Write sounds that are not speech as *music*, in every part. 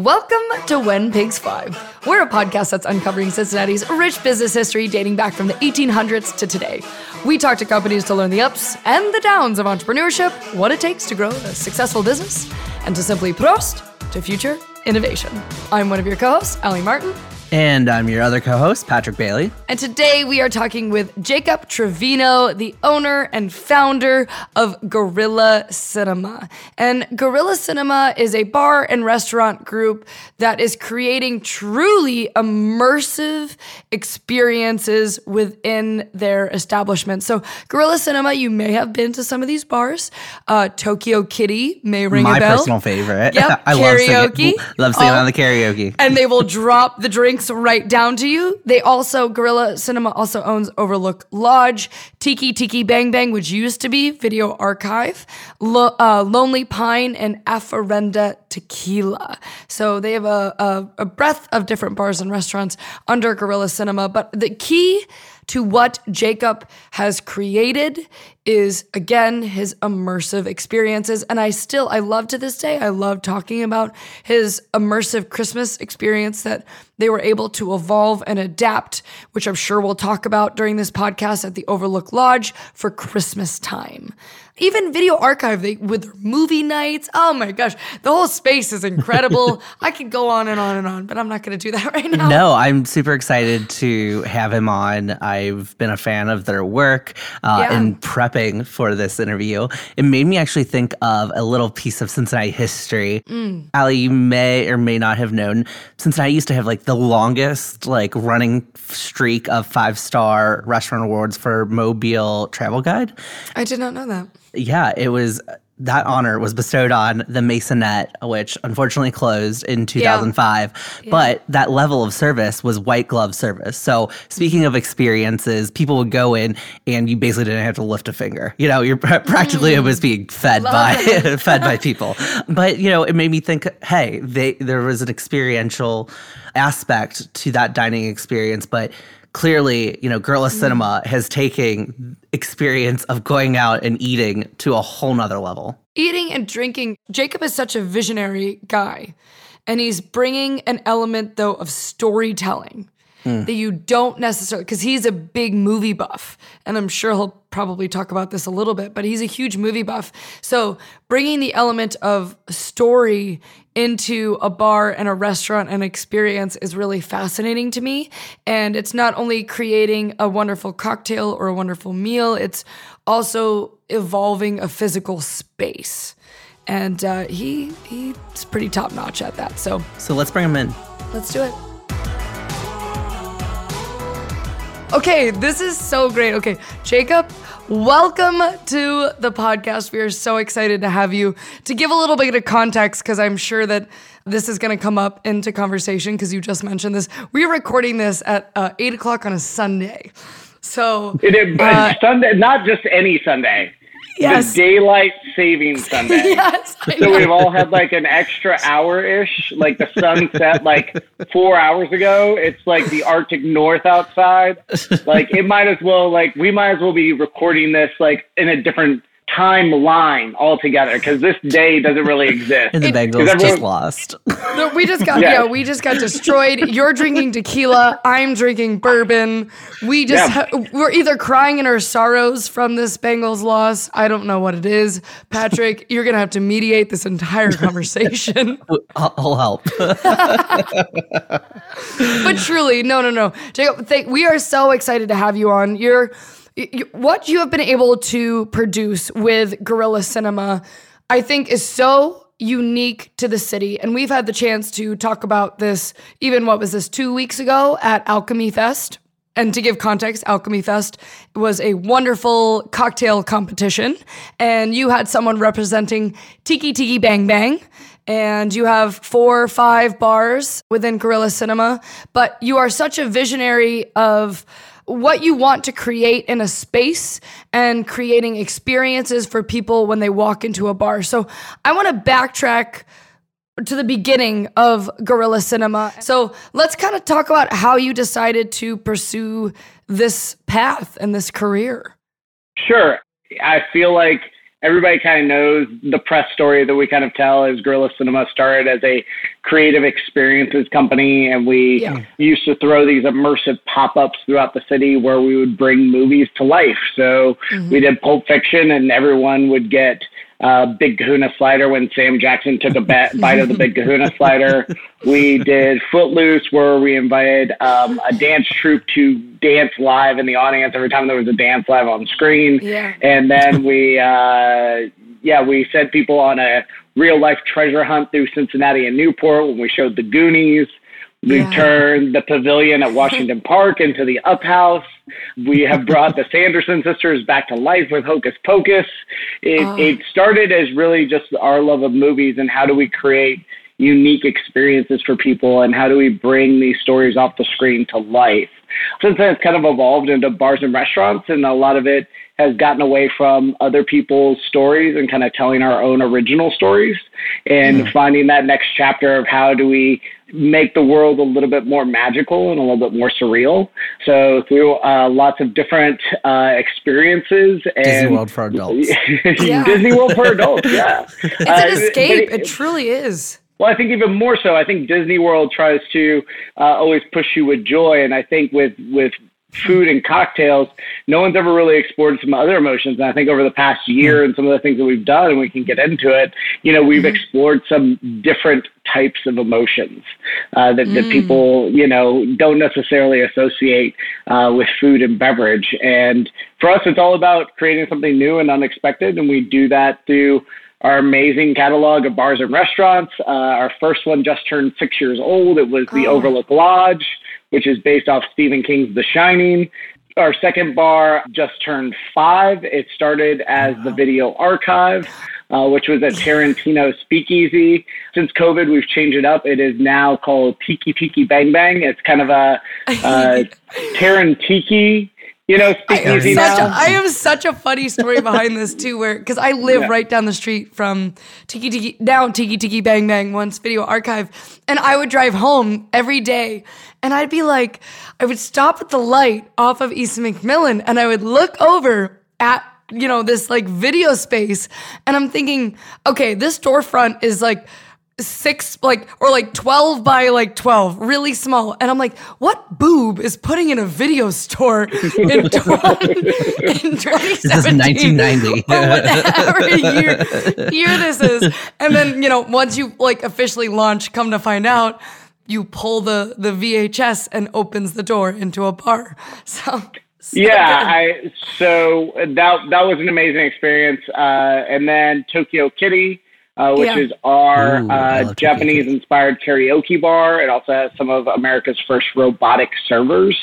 Welcome to When Pigs Fly. We're a podcast that's uncovering Cincinnati's rich business history dating back from the 1800s to today. We talk to companies to learn the ups and the downs of entrepreneurship, what it takes to grow a successful business, and to simply prost to future innovation. I'm one of your co hosts, Ali Martin. And I'm your other co host, Patrick Bailey. And today we are talking with Jacob Trevino, the owner and founder of Guerrilla Cinema. And Guerrilla Cinema is a bar and restaurant group that is creating truly immersive experiences within their establishment. So, Guerrilla Cinema, you may have been to some of these bars. Uh, Tokyo Kitty may ring My a bell. My personal favorite. Yep, *laughs* I karaoke. love singing, love singing on the karaoke. and they will drop the drinks right down to you. They also Guerrilla Cinema also owns Overlook Lodge, Tiki Tiki Bang Bang, which used to be Video Archive, Lo- uh, Lonely Pine, and Ofrenda Tequila. So they have a, a, a breadth of different bars and restaurants under Guerrilla Cinema. But the key to what Jacob has created is again his immersive experiences and I still I love to this day I love talking about his immersive Christmas experience that they were able to evolve and adapt which I'm sure we'll talk about during this podcast at the Overlook Lodge for Christmas time. Even Video Archive they, with their movie nights. Oh my gosh, the whole space is incredible. *laughs* I could go on and on and on, but I'm not going to do that right now. No, I'm super excited to have him on. I've been a fan of their work uh, Yeah. in prepping for this interview. It made me actually think of a little piece of Cincinnati history. Mm. Ali, you may or may not have known Cincinnati used to have like the longest like running streak of five star restaurant awards for Mobil Travel Guide. I did not know that. Yeah, it was uh, that honor was bestowed on the Maisonette, which unfortunately closed in 2005. But that level of service was white glove service. So speaking of experiences, people would go in and you basically didn't have to lift a finger. You know, you're pr- practically it mm. was being fed by *laughs* fed by *laughs* people. But you know, it made me think, hey, they there was an experiential aspect to that dining experience, but clearly, you know, Guerrilla mm. Cinema has taken experience of going out and eating to a whole nother level. eating and drinking. Jacob is such a visionary guy and he's bringing an element though of storytelling that you don't necessarily because he's a big movie buff and i'm sure he'll probably talk about this a little bit but he's a huge movie buff. So bringing the element of story into a bar and a restaurant and experience is really fascinating to me. And it's not only creating a wonderful cocktail or a wonderful meal it's also evolving a physical space. And uh, he he's pretty top notch at that. So So let's bring him in. Let's do it. Okay, this is so great. Okay, Jacob, welcome to the podcast. We are so excited to have you. To give a little bit of context, because I'm sure that this is going to come up into conversation because you just mentioned this. We're recording this at uh, 8 o'clock on a Sunday. So, It is Uh, Sunday, not just any Sunday. Yes. The daylight saving *laughs* Sunday. yes. So we've all had like an extra hour ish. Like the sun set like four hours ago. It's like the Arctic North outside. Like it might as well like we might as well be recording this like in a different timeline altogether because this day doesn't really exist. And the It- Bengals everyone- just lost. No, we just got yeah. Yeah. we just got destroyed. You're drinking tequila. I'm drinking bourbon. We just Yeah. ha- we're either crying in our sorrows from this Bengals loss. I don't know what it is. Patrick, you're gonna have to mediate this entire conversation. *laughs* I'll, I'll help. *laughs* but truly, no, no, no, Jacob. Thank, we are so excited to have you on. You're you, what you have been able to produce with Guerrilla Cinema, I think, is so unique to the city. And we've had the chance to talk about this. Even what was this two weeks ago at Alchemy Fest. And to give context, Alchemy Fest was a wonderful cocktail competition, and you had someone representing Tiki Tiki Bang Bang, and you have four or five bars within Guerrilla Cinema, but you are such a visionary of what you want to create in a space and creating experiences for people when they walk into a bar. So I want to backtrack to the beginning of Guerrilla Cinema. So let's kind of talk about how you decided to pursue this path and this career. Sure. I feel like everybody kind of knows the press story that we kind of tell is Guerrilla Cinema started as a creative experiences company, and we yeah. used to throw these immersive pop ups throughout the city where we would bring movies to life. So mm-hmm. we did Pulp Fiction, and everyone would get uh, Big Kahuna Slider when Sam Jackson took a bite of the Big Kahuna *laughs* Slider. We did Footloose where we invited um, a dance troupe to dance live in the audience every time there was a dance live on screen. Yeah. And then we, uh, yeah, we sent people on a real life treasure hunt through Cincinnati and Newport when we showed the Goonies. We yeah. turned the pavilion at Washington Park into the Up House. We have brought the *laughs* Sanderson sisters back to life with Hocus Pocus. It, oh. it started as really just our love of movies and how do we create unique experiences for people and how do we bring these stories off the screen to life. Since then, it's kind of evolved into bars and restaurants, and a lot of it has gotten away from other people's stories and kind of telling our own original stories and mm. finding that next chapter of how do we make the world a little bit more magical and a little bit more surreal. So through uh, lots of different uh, experiences and Disney World for adults. *laughs* Disney World for adults, yeah. *laughs* It's uh, an escape. It, it, truly is. Well, I think even more so. I think Disney World tries to uh, always push you with joy, and I think with with food and cocktails, no one's ever really explored some other emotions. And I think over the past year and some of the things that we've done, and we can get into it, you know, we've mm-hmm. explored some different types of emotions uh, that, mm. that people, you know, don't necessarily associate uh, with food and beverage. And for us, it's all about creating something new and unexpected. And we do that through our amazing catalog of bars and restaurants. Uh, our first one just turned six years old. It was the oh. Overlook Lodge which is based off Stephen King's The Shining. Our second bar just turned five. It started as the Video Archive. Uh, which was at Tarantino Speakeasy. Since COVID, we've changed it up. It is now called Tiki Tiki Bang Bang. It's kind of a *laughs* uh, Tarantiki you know, speak I now. A, I have such a funny story behind this too, where because I live yeah. right down the street from Tiki Tiki down Tiki Tiki Bang Bang once video archive, and I would drive home every day, and I'd be like, I would stop at the light off of East McMillan, and I would look over at you know this like video space, and I'm thinking, okay, this storefront is like six like or like 12 by like 12 really small. And i'm like what boob is putting in a video store in, *laughs* 20, in 2017 this is 1990 *laughs* or whatever year, year this is. And then you know once you like officially launch come to find out you pull the the vhs and opens the door into a bar. *laughs* So so yeah, I so that that was an amazing experience. Uh, and then Tokyo Kitty, uh, which yeah. is our Ooh, uh, Japanese inspired karaoke bar. It also has some of America's first robotic servers.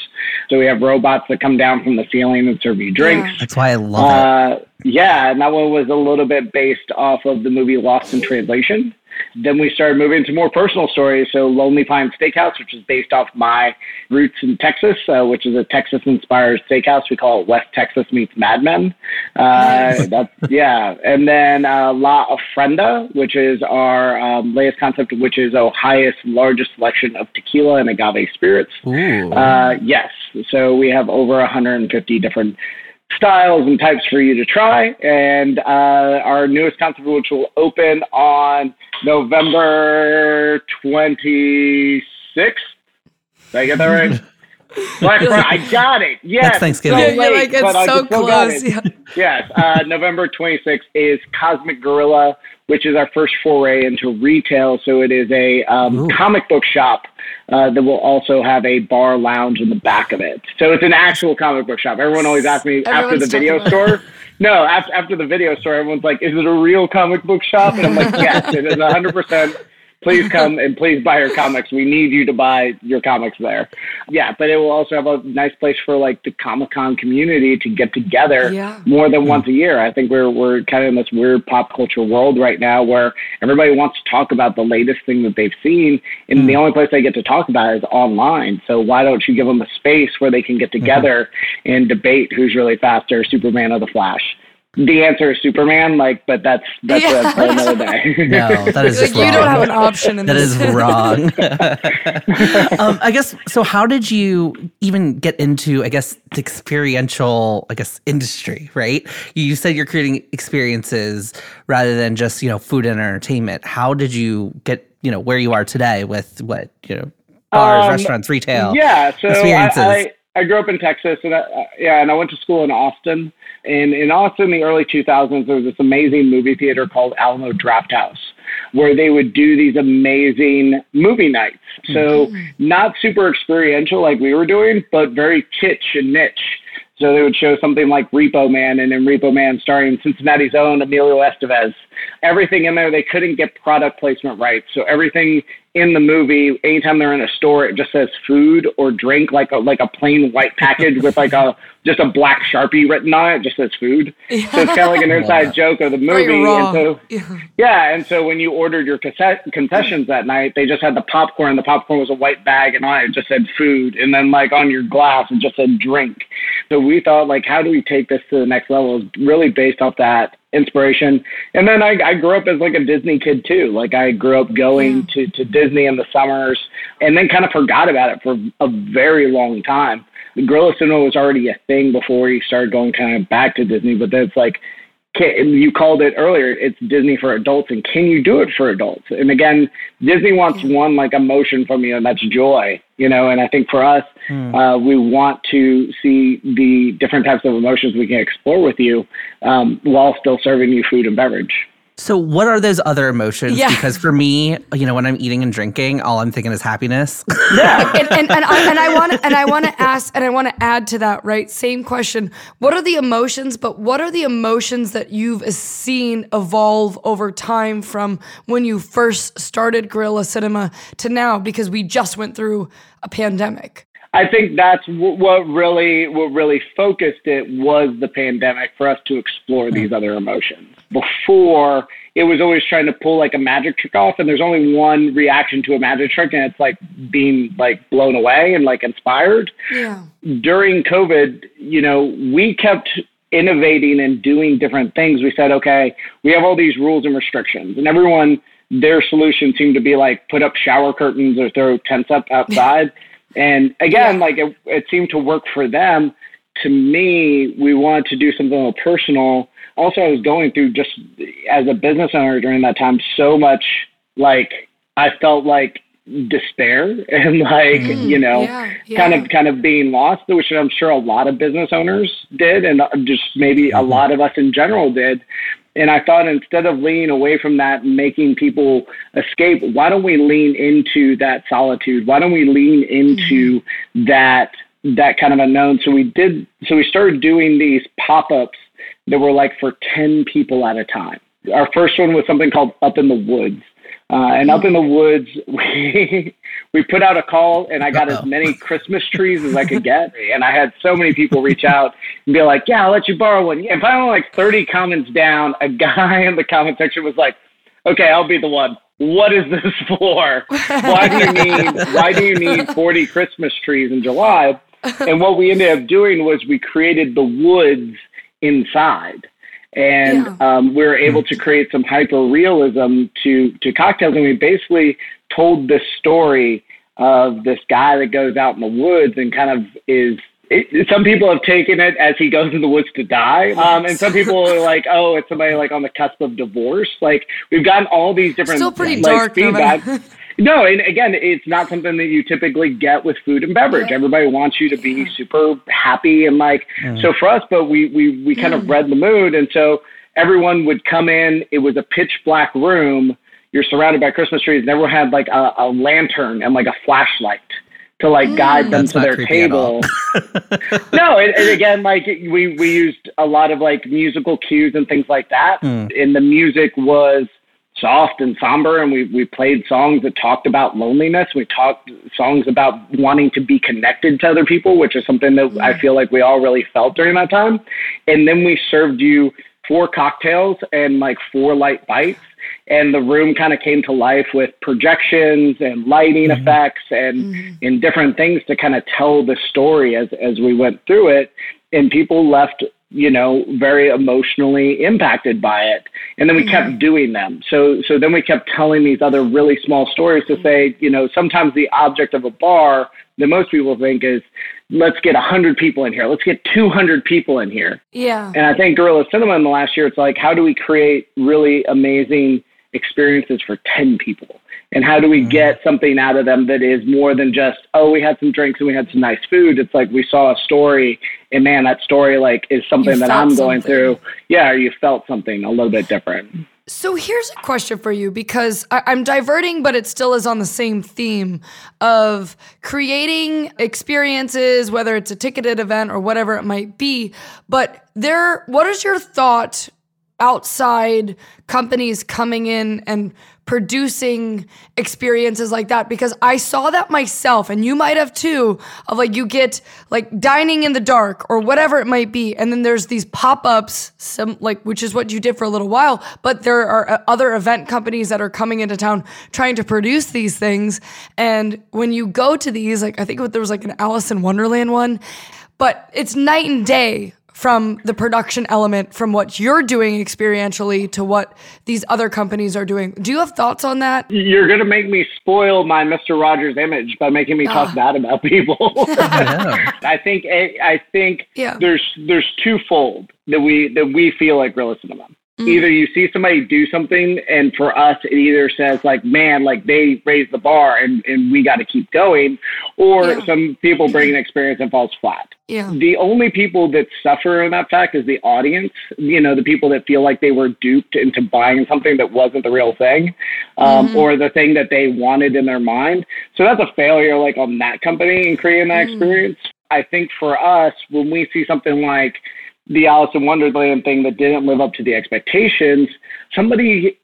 So we have robots that come down from the ceiling and serve you drinks. Yeah. That's why I love uh, it. Yeah, and that one was a little bit based off of the movie Lost in Translation. Then we started moving to more personal stories. So Lonely Pine Steakhouse, which is based off my roots in Texas, uh, which is a Texas-inspired steakhouse. We call it West Texas meets Mad Men. Uh, *laughs* that's, yeah. And then uh, La Ofrenda, which is our um, latest concept, which is Ohio's largest selection of tequila and agave spirits. Uh, yes. So we have over 150 different styles and types for you to try. And uh, our newest concept, which will open on November 26th. Did I get that right? *laughs* Black Friday. I got it. Yes. That's Thanksgiving. So late, yeah, like it's so close. *laughs* Yeah. Yes. Uh, November 26th is Cosmic Gorilla, which is our first foray into retail. So it is a um, comic book shop uh, that will also have a bar lounge in the back of it. So it's an actual comic book shop. Everyone always asks me Everyone's after the video store. *laughs* No, after, after the video store, everyone's like, "Is it a real comic book shop?" And I'm like, "Yes, it is 100 percent please *laughs* come and please buy your comics. We need you to buy your comics there. Yeah, but it will also have a nice place for like the Comic Con community to get together yeah. more than once a year. I think we're we're kind of in this weird pop culture world right now where everybody wants to talk about the latest thing that they've seen, and mm. the only place they get to talk about it is online. So why don't you give them a space where they can get mm-hmm. together mm-hmm. and debate who's really faster, Superman or the Flash? The answer is Superman. Like, but that's that's yeah. a, another day. *laughs* no, that is like, you don't have an option. In that this. is *laughs* wrong. *laughs* um, I guess so. How did you even get into? I guess the experiential, I guess, industry. Right? You said you're creating experiences rather than just you know food and entertainment. How did you get you know where you are today with what you know bars, um, restaurants, retail? Yeah. So experiences. I, I, I grew up in Texas, and I, yeah, and I went to school in Austin. And in Austin, in the early 2000s, there was this amazing movie theater called Alamo Drafthouse, where they would do these amazing movie nights. So mm-hmm. not super experiential like we were doing, but very kitsch and niche. So they would show something like Repo Man, and in Repo Man, starring Cincinnati's own Emilio Estevez. Everything in there, they couldn't get product placement right. So everything in the movie, anytime they're in a store, it just says food or drink, like a like a plain white package with like a just a black sharpie written on it, just says food. Yeah. So it's kind of like an inside joke of the movie. And so yeah. yeah, and so when you ordered your cassette, concessions that night, they just had the popcorn. The popcorn was a white bag, and on it just said food, and then like on your glass it just said drink. So we thought like, how do we take this to the next level? It's really based off that inspiration. And then I, I grew up as like a Disney kid too. Like I grew up going yeah. to, to Disney in the summers and then kind of forgot about it for a very long time. The Guerrilla Cinema was already a thing before we started going kind of back to Disney, but then it's like can, you called it earlier it's disney for adults and can you do it for adults? And again disney wants one like emotion from you and that's joy you know? And i think for us hmm. uh, we want to see the different types of emotions we can explore with you um, while still serving you food and beverage so, what are those other emotions? Yeah. Because for me, you know, when I'm eating and drinking, all I'm thinking is happiness. Yeah, *laughs* and, and, and, I, and I want and I want to ask and I want to add to that. Right, same question. What are the emotions? But what are the emotions that you've seen evolve over time from when you first started Guerrilla Cinema to now? Because we just went through a pandemic. I think that's what really what really focused it was the pandemic for us to explore these hmm. other emotions. Before it was always trying to pull like a magic trick off, and there's only one reaction to a magic trick, and it's like being like blown away and like inspired. Yeah. During COVID, you know, we kept innovating and doing different things. We said, okay, we have all these rules and restrictions, and everyone their solution seemed to be like put up shower curtains or throw tents up outside. *laughs* And again, yeah. like it, it seemed to work for them. To me, we wanted to do something a little personal. Also, I was going through just as a business owner during that time so much like I felt like despair *laughs* and like mm, you know yeah, yeah. kind of kind of being lost which i'm sure a lot of business owners did and just maybe a mm-hmm. lot of us in general did and I thought instead of leaning away from that and making people escape, why don't we lean into that solitude? Why don't we lean into mm-hmm. that that kind of unknown? So we did. So we started doing these pop ups that were like for ten people at a time. Our first one was something called Up in the Woods, uh, and up in the woods, *laughs* we we put out a call, and I got Uh-oh. as many Christmas trees as I could *laughs* get, and I had so many people reach out and be like, "Yeah, I'll let you borrow one." And finally, like thirty comments down, a guy in the comment section was like, "Okay, I'll be the one." What is this *laughs* for? Why do you need Why do you need forty Christmas trees in July? And what we ended up doing was we created the woods inside and yeah. um, we were able to create some hyper realism to to cocktails, and we basically told this story of this guy that goes out in the woods and kind of is. It, some people have taken it as he goes in the woods to die, um, and some people are like, *laughs* "Oh, it's somebody like on the cusp of divorce." Like we've gotten all these different still pretty like, dark feedback. *laughs* No, and again, it's not something that you typically get with food and beverage. Everybody wants you to be super happy and like mm. so for us, but we we we kind mm. of read the mood, and so everyone would come in. It was a pitch black room. You're surrounded by Christmas trees, and everyone had like a, a lantern and like a flashlight to like mm. guide them That's to their table. *laughs* no, and, and, again, like we we used a lot of like musical cues and things like that, mm. and the music was soft and somber and we, we played songs that talked about loneliness we talked songs about wanting to be connected to other people which is something that i mm. feel like we all really felt during that time and then we served you four cocktails and like four light bites and the room kind of came to life with projections and lighting mm-hmm. effects and mm-hmm. and different things to kind of tell the story as as we went through it and people left you know, very emotionally impacted by it. And then we mm-hmm. kept doing them. So, so then we kept telling these other really small stories to say, mm-hmm. you know, sometimes the object of a bar that most people think is, let's get 100 people in here. Let's get 200 people in here. Yeah. And I think Guerrilla Cinema in the last year, it's like, how do we create really amazing experiences for 10 people? And how do we get something out of them that is more than just, oh, we had some drinks and we had some nice food? It's like we saw a story, and man, that story like is something You that I'm going something. through. Yeah, or you felt something a little bit different. So here's a question for you because I- I'm diverting, but it still is on the same theme of creating experiences, whether it's a ticketed event or whatever it might be. But there, what is your thought outside companies coming in and producing experiences like that because I saw that myself and you might have too of like you get like dining in the dark or whatever it might be and then there's these pop-ups some like which is what you did for a little while but there are uh, other event companies that are coming into town trying to produce these things and when you go to these like I think there was like an Alice in Wonderland one but it's night and day from the production element from what you're doing experientially to what these other companies are doing. Do you have thoughts on that? You're going to make me spoil my Mr. Rogers image by making me talk ah. bad about people. *laughs* *laughs* Yeah. I think I think Yeah. there's there's twofold that we that we feel like Guerrilla Cinema. Either you see somebody do something, and for us, it either says like, "Man, like they raised the bar, and and we got to keep going," or Yeah. some people bring an mm-hmm. experience and falls flat. Yeah. The only people that suffer in that fact is the audience. You know, the people that feel like they were duped into buying something that wasn't the real thing, um, mm-hmm. or the thing that they wanted in their mind. So that's a failure, like on that company in creating that mm. experience. I think for us, when we see something like the Alice in Wonderland thing that didn't live up to the expectations, somebody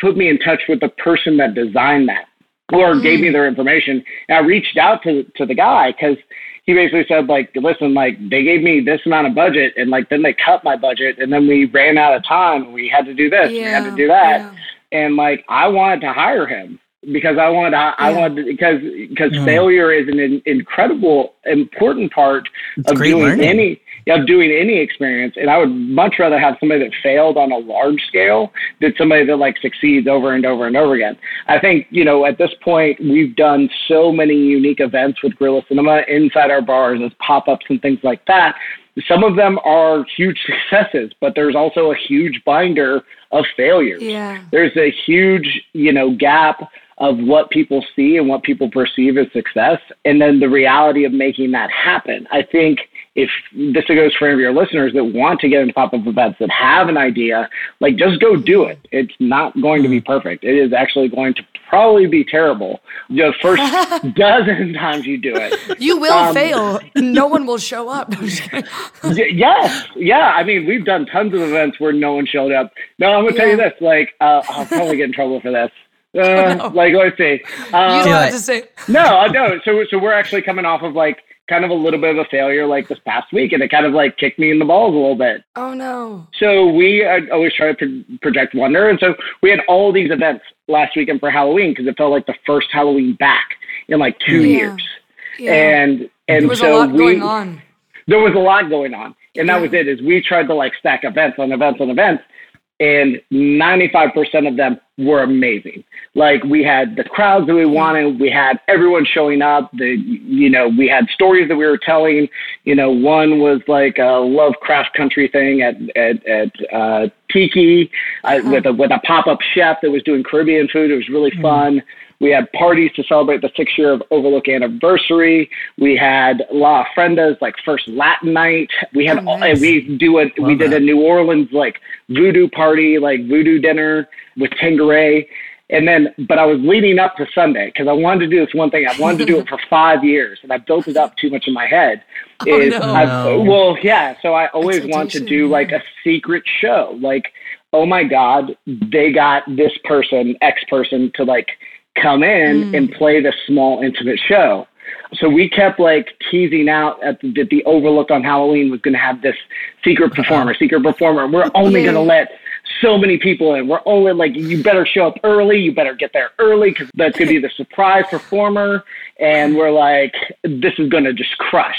put me in touch with the person that designed that or gave me their information. And I reached out to, to the guy because he basically said like, listen, like they gave me this amount of budget and like then they cut my budget and then we ran out of time. and We had to do this, we had to do that. yeah. And like I wanted to hire him because I wanted to, I Yeah. wanted to, because because Mm. failure is an in, incredible important part It's of doing learning. any of doing any experience. And I would much rather have somebody that failed on a large scale than somebody that like succeeds over and over and over again. I think, you know, at this point we've done so many unique events with Guerrilla Cinema inside our bars as pop-ups and things like that. Some of them are huge *laughs* successes, but there's also a huge binder of failures Yeah. there's a huge you know gap of what people see and what people perceive as success and then the reality of making that happen i think if this goes for any of your listeners that want to get into pop-up events that have an idea like just go do it it's not going to be perfect it is actually going to probably be terrible the first *laughs* dozen times you do it You will Um, fail. No one will show up. *laughs* I'm just kidding. Y- yes, yeah. I mean, we've done tons of events where no one showed up. No, I'm gonna tell you this. Like, uh, I'll probably get in trouble for this. Uh, *laughs* Like, let's see. You Um, don't have to say. *laughs* no, I don't. So, so we're actually coming off of like kind of a little bit of a failure like this past week, and it kind of like kicked me in the balls a little bit. Oh no. So we uh, always try to pro- project wonder, and so we had all these events last weekend for Halloween because it felt like the first Halloween back in like two Yeah. years, Yeah. and and there was so a lot we, going on. there was a lot going on and that Yeah. was it is we tried to like stack events on events on events and 95% of them were amazing. Like we had the crowds that we wanted. We had everyone showing up. The you know we had stories that we were telling. You know one was like a lovecraft country thing at at, at uh tiki uh, with a with a pop-up chef that was doing caribbean food. It was really fun we had parties to celebrate the six year of Overlook anniversary. We had La Ofrenda's like first Latin night. We had Oh, nice. and we do a we Love did a. New Orleans like voodoo party, like voodoo dinner with Tanqueray. And then, but I was leading up to Sunday because I wanted to do this one thing. I wanted to do it for *laughs* five years, and I built it up too much in my head. *laughs* Oh, Is no. I, No. well, yeah. So I always want to do like a secret show, like oh my god, they got this person, X person, to like come in mm. and play this small intimate show. So we kept like teasing out at the, that the Overlook on Halloween was going to have this secret uh-huh. performer, secret performer. We're only Yeah. going to let so many people in. We're only like, you better show up early. You better get there early because that's going to be the surprise performer. And we're like, this is going to just crush.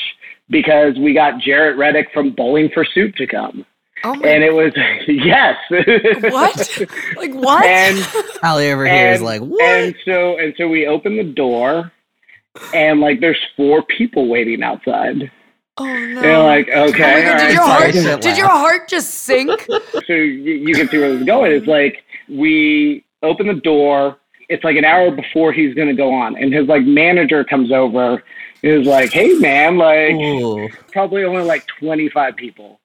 because we got Jaret Reddick from Bowling for Soup to come. Oh my And it was *laughs* yes. what? Like what? and Allie over here is like, what? and so and so we open the door and like there's four people waiting outside. oh no. They're like, okay, Oh all did right, your heart I shouldn't did your heart just sink? *laughs* so you, you can see where this is going. It's like we open the door. It's like an hour before he's going to go on, and his like manager comes over. and is like, "Hey, man, like Ooh. probably only like 25 people,"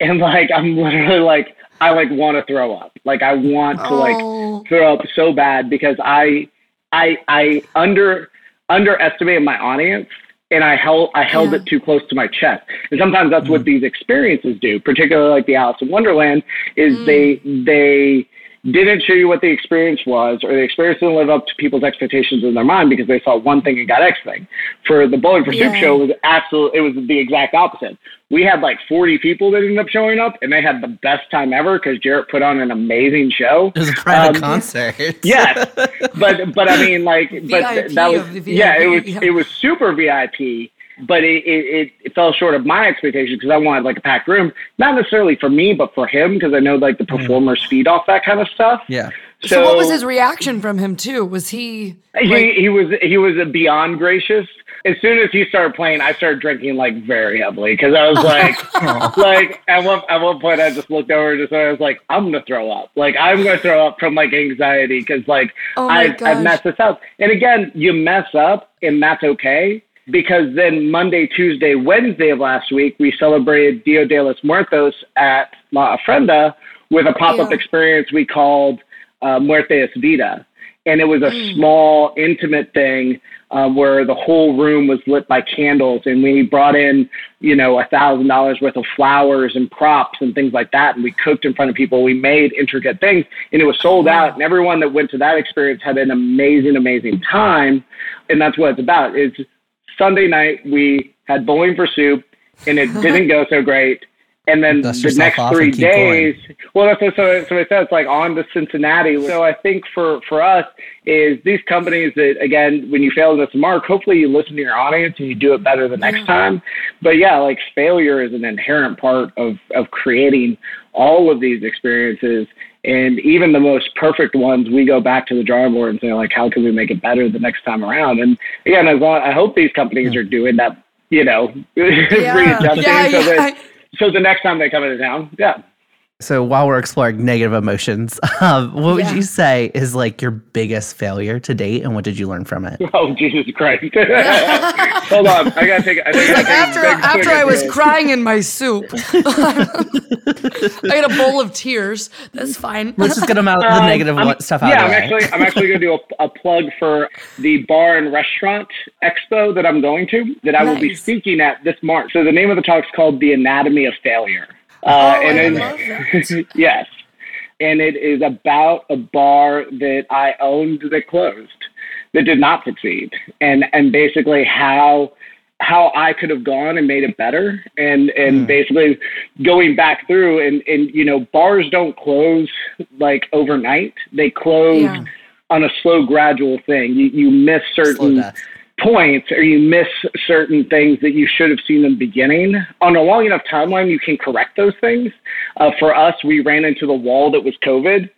and like I'm literally like, I like want to throw up. Like I want to like oh. throw up so bad because I I I under underestimated my audience and I held I held Yeah. it too close to my chest. And sometimes that's what these experiences do, particularly like the Alice in Wonderland, is Mm. they they didn't show you what the experience was, or the experience didn't live up to people's expectations in their mind because they saw one thing and got X thing. For the Bowling for Soup Yeah. show, it was absolute. It was the exact opposite. We had like 40 people that ended up showing up, and they had the best time ever because Jaret put on an amazing show. It was a private Um, concert. *laughs* Yes, *laughs* but but I mean, like, but VIP that was yeah, it was yeah. it was super VIP, but it it, it fell short of my expectations because I wanted like a packed room, not necessarily for me, but for him because I know like the performers feed off that kind of stuff. yeah. So, what was his reaction from him too? Was he He he was he was a beyond gracious. As soon as he started playing, I started drinking like very heavily because I was like, *laughs* like at one at one point I just looked over and just I was like, I'm gonna throw up. Like I'm gonna throw up from like anxiety because like Oh I've, I've messed this up. And again, you mess up and that's okay because then Monday, Tuesday, Wednesday of last week we celebrated Dia de los Muertos at La Ofrenda with a pop up Yeah. experience we called uh, Muerte es Vida and it was a Hmm. small, intimate thing um, where the whole room was lit by candles, and we brought in, you know, a thousand dollars worth of flowers and props and things like that, and we cooked in front of people. We made intricate things, and it was sold out, and everyone that went to that experience had an amazing, amazing time, and that's what it's about. It's Sunday night we had bowling for soup, and it *laughs* didn't go so great. And then Dust the next three and keep going. days, well, that's what, so, so it says like on to Cincinnati. So I think for, for us is these companies that, again, when you fail this mark, hopefully you listen to your audience and you do it better the next time. But yeah, like failure is an inherent part of, of creating all of these experiences. And even the most perfect ones, we go back to the drawing board and say like, how can we make it better the next time around? And again, as long, I hope these companies are doing that, you know, *laughs* readjusting yeah, so yeah. that so the next time they come into town, yeah. So while we're exploring negative emotions, *laughs* um, what would Yeah. you say is like your biggest failure to date, and what did you learn from it? *laughs* Oh Jesus Christ! *laughs* Hold on, I gotta take. I think like gotta after a big after swig I was this. crying in my soup, I had a bowl of tears. That's fine. Let's just get them out the Um, negative I'm- stuff out Yeah, of I'm way. actually I'm actually going to do a, a plug for the bar and restaurant expo that I'm going to that I will be speaking at this March. So the name of the talk is called "The Anatomy of Failure." Uh, Oh, and I then- *laughs* yes, and it is about a bar that I owned that closed, that did not succeed, and and basically how how I could have gone and made it better, and and basically going back through and and you know bars don't close like overnight; they close Yeah. on a slow, gradual thing. You you miss certain. Points or you miss certain things that you should have seen in the beginning. On a long enough timeline, you can correct those things. Uh, for us, we ran into the wall that was COVID.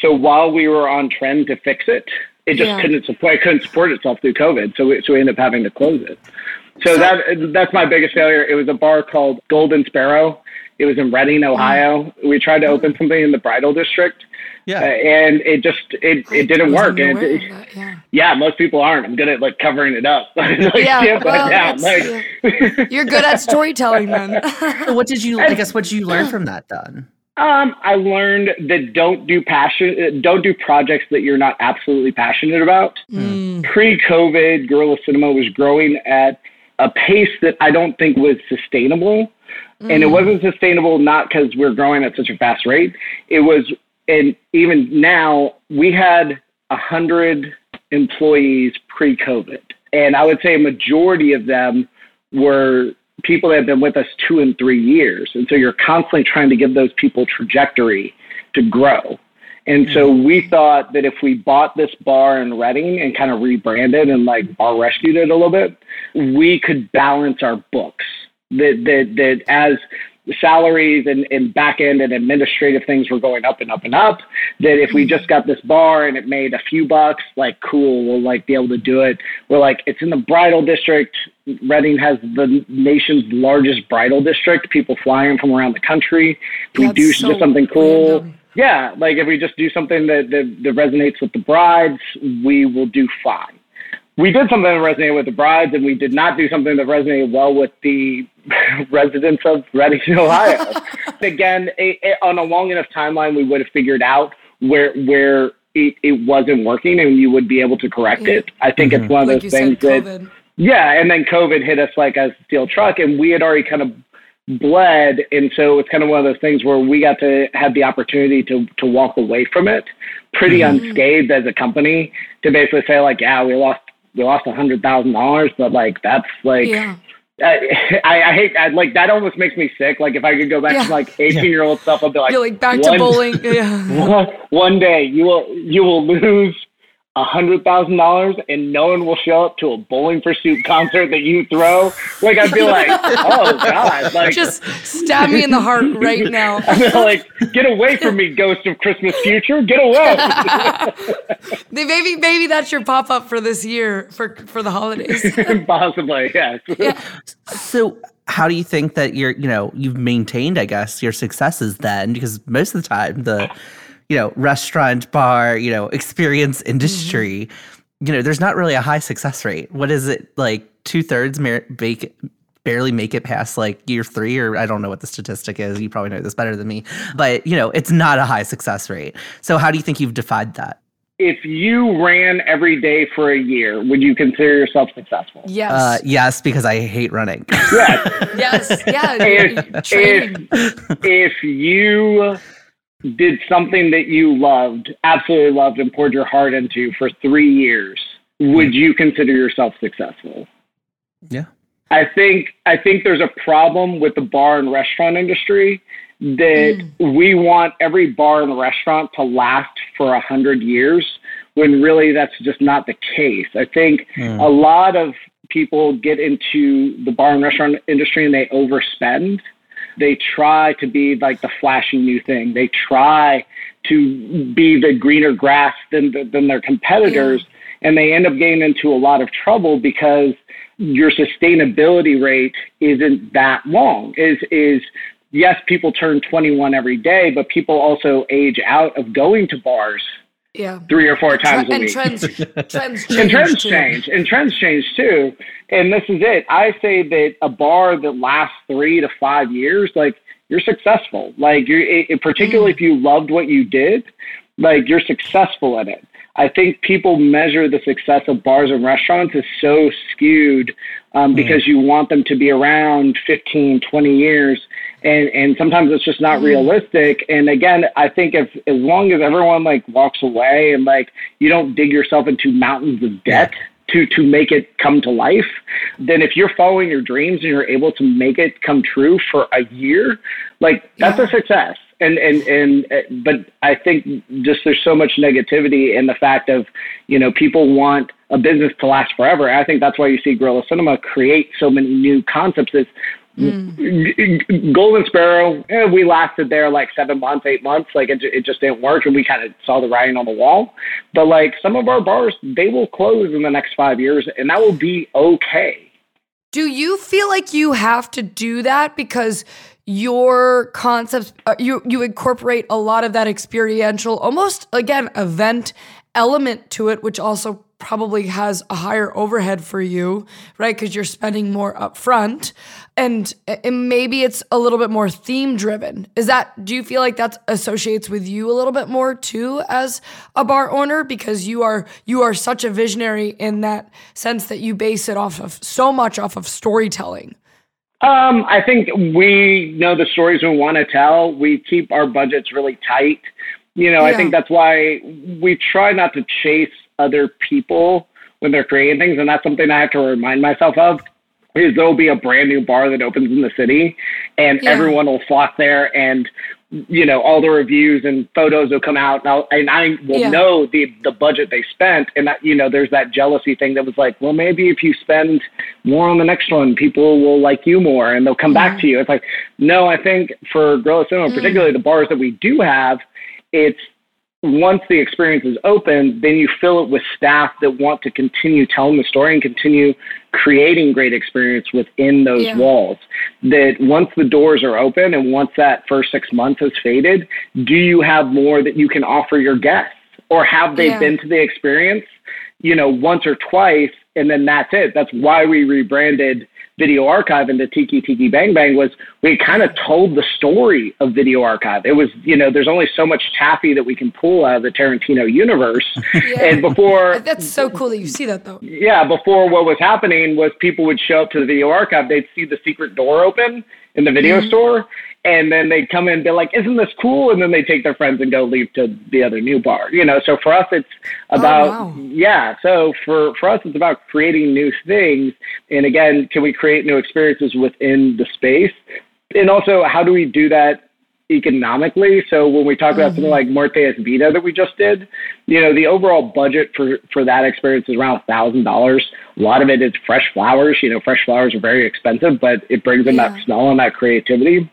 So while we were on trend to fix it, it just Yeah. couldn't support. It couldn't support itself through COVID. So we, so we ended up having to close it. So, that that's my biggest failure. It was a bar called Golden Sparrow. It was in Reading, Ohio. We tried to open something in the Bridal District, uh, Yeah. and it just it, it didn't work. And aware it, that, yeah. yeah, most people aren't. I'm good at like covering it up. *laughs* like, Yeah, stamp it well, down. that's- Like, You're good at storytelling, then. *laughs* So what did you? I guess what did you learn from that then? um, I learned that don't do passion, uh, don't do projects that you're not absolutely passionate about. Mm. Pre-COVID, Guerrilla Cinema was growing at a pace that I don't think was sustainable, and it wasn't sustainable not because we're growing at such a fast rate. It was, and even now we had a hundred employees pre-COVID, and I would say a majority of them were people that have been with us two and three years. And so you're constantly trying to give those people trajectory to grow. And so mm-hmm. we thought that if we bought this bar in Reading and kind of rebranded and like bar rescued it a little bit, we could balance our books. That that that as salaries and, and back end and administrative things were going up and up and up. That if we just got this bar and it made a few bucks, like cool, we'll like be able to do it. We're like, it's in the bridal district. Reading has the nation's largest bridal district. People flying from around the country. If we That's do so just something cool. random. Yeah, like if we just do something that, that, that resonates with the brides, we will do fine we did something that resonated with the brides, and we did not do something that resonated well with the *laughs* residents of Reading, *laughs* Ohio. *laughs* Again, it, it, on a long enough timeline, we would have figured out where where it, it wasn't working, and you would be able to correct it. I think it's one of Like those you things said, that COVID. yeah, and then COVID hit us like a steel truck, and we had already kind of bled, and so it's kind of one of those things where we got to have the opportunity to to walk away from it pretty Mm-hmm. unscathed as a company to basically say like, yeah, we lost we lost a hundred thousand dollars, but like that's like. Yeah. I, I hate I, like that almost makes me sick. Like if I could go back Yeah. to like eighteen year old stuff, I'd be like, You're like back to bowling. *laughs* Yeah. one day you will you will lose a hundred thousand dollars and no one will show up to a bowling for soup concert that you throw. Like I'd be like, oh god, *laughs* like Just stab me in the heart right now. *laughs* I'd be like, get away from me, ghost of Christmas future, get away. *laughs* Maybe maybe that's your pop up for this year for for the holidays. Possibly, yes. So how do you think that you're, you know, you've maintained, I guess, your successes then? Because most of the time the, you know, restaurant, bar, you know, experience industry, you know, there's not really a high success rate. What is it like two thirds mer- make barely make it past like year three or I don't know what the statistic is. You probably know this better than me. But you know, it's not a high success rate. So how do you think you've defied that? If you ran every day for a year, would you consider yourself successful? Yes. Uh, yes, because I hate running. Yes. *laughs* yes. Yeah. if, if, if you did something that you loved, absolutely loved, and poured your heart into for three years, would you consider yourself successful? yeah. I think I think there's a problem with the bar and restaurant industry that mm. we want every bar and restaurant to last for a hundred years when really that's just not the case. I think mm. a lot of people get into the bar and restaurant industry and they overspend. They try to be like the flashy new thing. They try to be the greener grass than than their competitors, and they end up getting into a lot of trouble because your sustainability rate isn't that long. Is is yes, people turn 21 every day, but people also age out of going to bars yeah. three or four times a and week. trends *laughs* trends change and trends too. change and trends change too. And this is it. I say that a bar that lasts three to five years like you're successful. Like you're it, particularly if you loved what you did like you're successful at it. I think people measure the success of bars and restaurants is so skewed um, because you want them to be around 15 20 years and and sometimes it's just not mm-hmm. realistic. And again i think if as long as everyone like walks away and like you don't dig yourself into mountains of debt to to make it come to life then if you're following your dreams and you're able to make it come true for a year like that's a success. And and and but i think just there's so much negativity in the fact of you know people want a business to last forever. I think that's why you see guerrilla cinema create so many new concepts is Golden Sparrow, eh, we lasted there like seven months, eight months. Like it, it just didn't work, and we kind of saw the writing on the wall. But like some of our bars, they will close in the next five years, and that will be okay. Do you feel like you have to do that because your concepts uh, you you incorporate a lot of that experiential almost again event element to it which also probably has a higher overhead for you right because you're spending more upfront and, and maybe it's a little bit more theme driven is that do you feel like that associates with you a little bit more too as a bar owner because you are you are such a visionary in that sense that you base it off of so much off of storytelling Um, I think we know the stories we want to tell. We keep our budgets really tight. You know, I think that's why we try not to chase other people when they're creating things, and that's something I have to remind myself of. Is there'll be a brand new bar that opens in the city, and Yeah. everyone will flock there, and you know, all the reviews and photos will come out, and, I'll, and I will Yeah. know the the budget they spent, and that, you know, there's that jealousy thing that was like, well, maybe if you spend more on the next one, people will like you more, and they'll come back to you. It's like, no, I think for Guerrilla Cinema, mm. particularly the bars that we do have, it's once the experience is open, then you fill it with staff that want to continue telling the story and continue creating great experience within those Yeah. walls. That once the doors are open and once that first six months has faded, do you have more that you can offer your guests? Or have they Yeah. been to the experience, you know, once or twice and then that's it? That's why we rebranded Video Archive into Tiki Tiki Bang Bang was we kind of told the story of Video Archive. It was, you know, there's only so much taffy that we can pull out of the Tarantino universe. *laughs* Yeah. And before *laughs* That's so cool that you see that though. yeah, before what was happening was people would show up to the video archive, they'd see the secret door open in the video mm-hmm. store, and then they'd come in and be like, Isn't this cool? And then they take their friends and go leave to the other new bar. You know, so for us it's oh, about wow. yeah, so for, for us it's about creating new things. And again, can we create new experiences within the space? And also how do we do that economically. So when we talk about something mm-hmm. like Morteas Vita that we just did, you know, the overall budget for, for that experience is around thousand dollars. A lot of it is fresh flowers. You know, fresh flowers are very expensive, but it brings in Yeah. that smell and that creativity.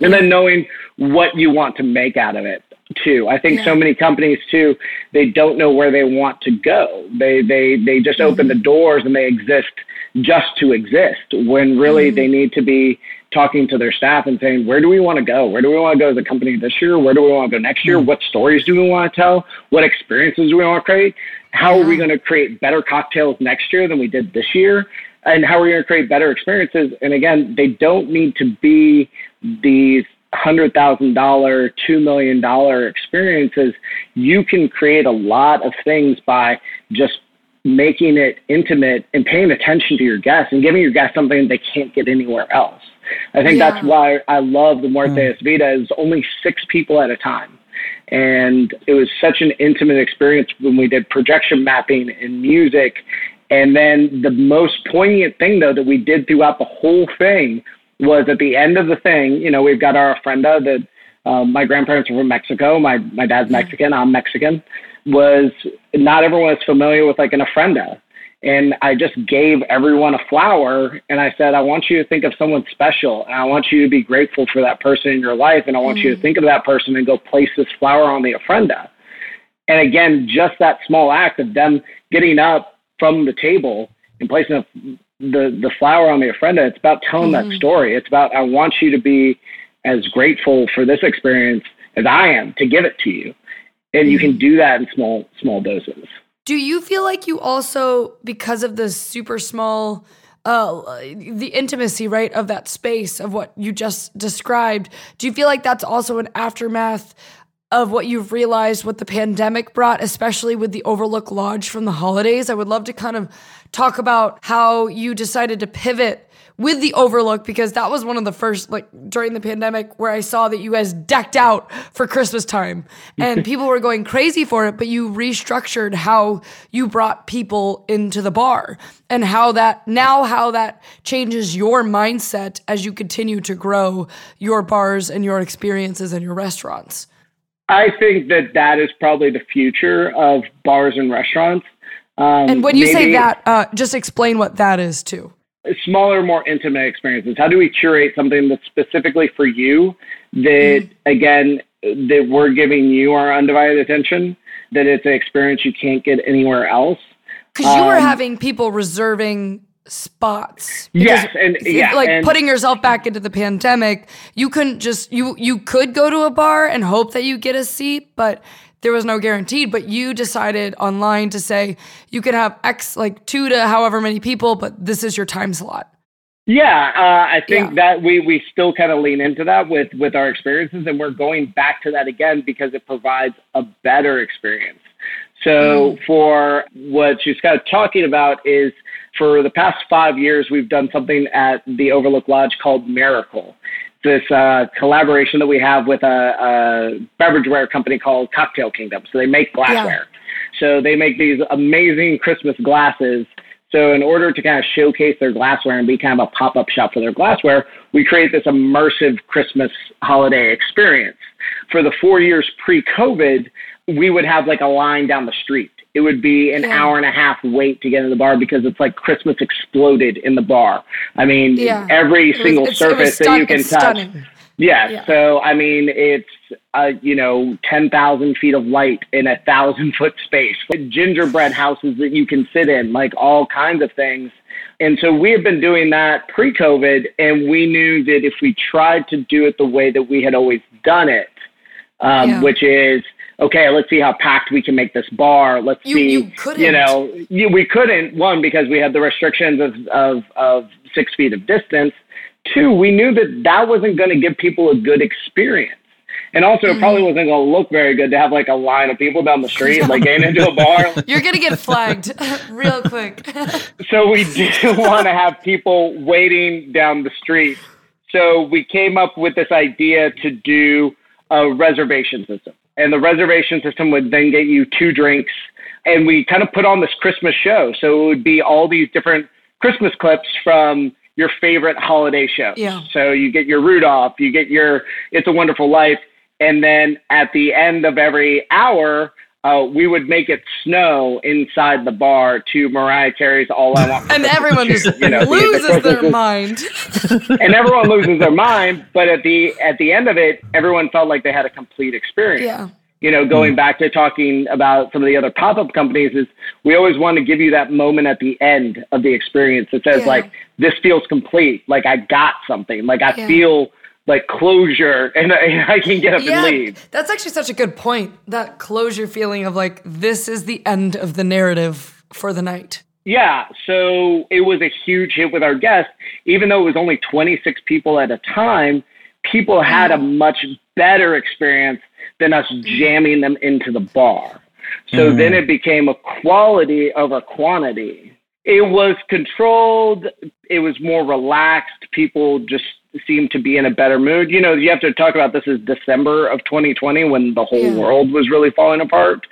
And then knowing what you want to make out of it too. I think so many companies too, they don't know where they want to go. They they they just mm-hmm. open the doors and they exist just to exist when really mm-hmm. they need to be talking to their staff and saying, where do we want to go? Where do we want to go as a company this year? Where do we want to go next year? Mm-hmm. What stories do we want to tell? What experiences do we want to create? How are we going to create better cocktails next year than we did this year? And how are we going to create better experiences? And again, they don't need to be these hundred thousand dollar, two million dollar experiences. You can create a lot of things by just making it intimate and paying attention to your guests and giving your guests something they can't get anywhere else. I think Yeah. that's why I love the Morteas mm. Vita is only six people at a time. And it was such an intimate experience when we did projection mapping and music. And then the most poignant thing though that we did throughout the whole thing was at the end of the thing, you know, we've got our ofrenda that um, my grandparents are from Mexico. My my dad's Mexican. I'm Mexican. Was not everyone is familiar with like an ofrenda, and I just gave everyone a flower, and I said, I want you to think of someone special, and I want you to be grateful for that person in your life, and I want you to think of that person and go place this flower on the ofrenda. And again, just that small act of them getting up from the table and placing a, the the flower on the ofrenda, it's about telling that story. It's about I want you to be as grateful for this experience as I am to give it to you. And you can do that in small small doses. Do you feel like you also, because of the super small, uh, the intimacy, right, of that space of what you just described, do you feel like that's also an aftermath of what you've realized what the pandemic brought, especially with the Overlook Lodge from the holidays? I would love to kind of talk about how you decided to pivot with the Overlook because that was one of the first, like during the pandemic, where I saw that you guys decked out for Christmas time and *laughs* people were going crazy for it, but you restructured how you brought people into the bar and how that now, how that changes your mindset as you continue to grow your bars and your experiences and your restaurants. I think that that is probably the future of bars and restaurants. Um, And when you say that, uh, just explain what that is too. smaller, more intimate experiences. How do we curate something that's specifically for you? That again, that we're giving you our undivided attention. That it's an experience you can't get anywhere else. Because you were Um, having people reserving spots. Yes, and yeah, like and- putting yourself back into the pandemic, you couldn't just you you could go to a bar and hope that you get a seat, but there was no guaranteed. But you decided online to say you could have X like two to however many people, but this is your time slot. Yeah, uh, I think Yeah. that we we still kind of lean into that with with our experiences, and we're going back to that again because it provides a better experience. So for what she's kind of talking about is for the past five years, we've done something at the Overlook Lodge called Miracle. This uh, collaboration that we have with a, a beverageware company called Cocktail Kingdom. So they make glassware. Yeah. So they make these amazing Christmas glasses So in order to kind of showcase their glassware and be kind of a pop-up shop for their glassware, we create this immersive Christmas holiday experience. For the four years pre-COVID, we would have like a line down the street. It would be an yeah. hour and a half wait to get into the bar because it's like Christmas exploded in the bar. I mean, yeah. every it single was, surface that you can touch. Stunning. Yes. Yeah. So, I mean, it's, uh, you know, 10,000 feet of light in a thousand *laughs* foot space, gingerbread houses that you can sit in, like all kinds of things. And so we have been doing that pre COVID, and we knew that if we tried to do it the way that we had always done it, um, yeah. which is, okay, let's see how packed we can make this bar. Let's you, see, you, you know, you, we couldn't, one, because we had the restrictions of, of, of six feet of distance Two, we knew that that wasn't going to give people a good experience. And also, it probably mm. wasn't going to look very good to have like a line of people down the street, like *laughs* getting into a bar. You're going to get flagged *laughs* real quick. *laughs* so, we didn't want to have people waiting down the street. So, we came up with this idea to do a reservation system. And the reservation system would then get you two drinks. And we kind of put on this Christmas show. So, it would be all these different Christmas clips from your favorite holiday shows. Yeah. So you get your Rudolph, you get your It's a Wonderful Life, and then at the end of every hour, uh, we would make it snow inside the bar to Mariah Carey's "All I Want." and everyone just you know, loses their *laughs* mind. and everyone loses their mind, but at the at the end of it, everyone felt like they had a complete experience. Yeah you know, going mm. back to talking about some of the other pop up companies, is we always want to give you that moment at the end of the experience that says, yeah. like, this feels complete. Like, I got something. Like, I yeah. feel like closure and, and I can get up yeah, and leave. That's actually such a good point. That closure feeling of like, this is the end of the narrative for the night. Yeah, so it was a huge hit with our guests. Even though it was only 26 people at a time, people had a mm. much better experience than us jamming them into the bar. So mm. then it became a quality over quantity. It was controlled, it was more relaxed. People just seemed to be in a better mood. You know, you have to talk about this is December of 2020 when the whole yeah. world was really falling apart.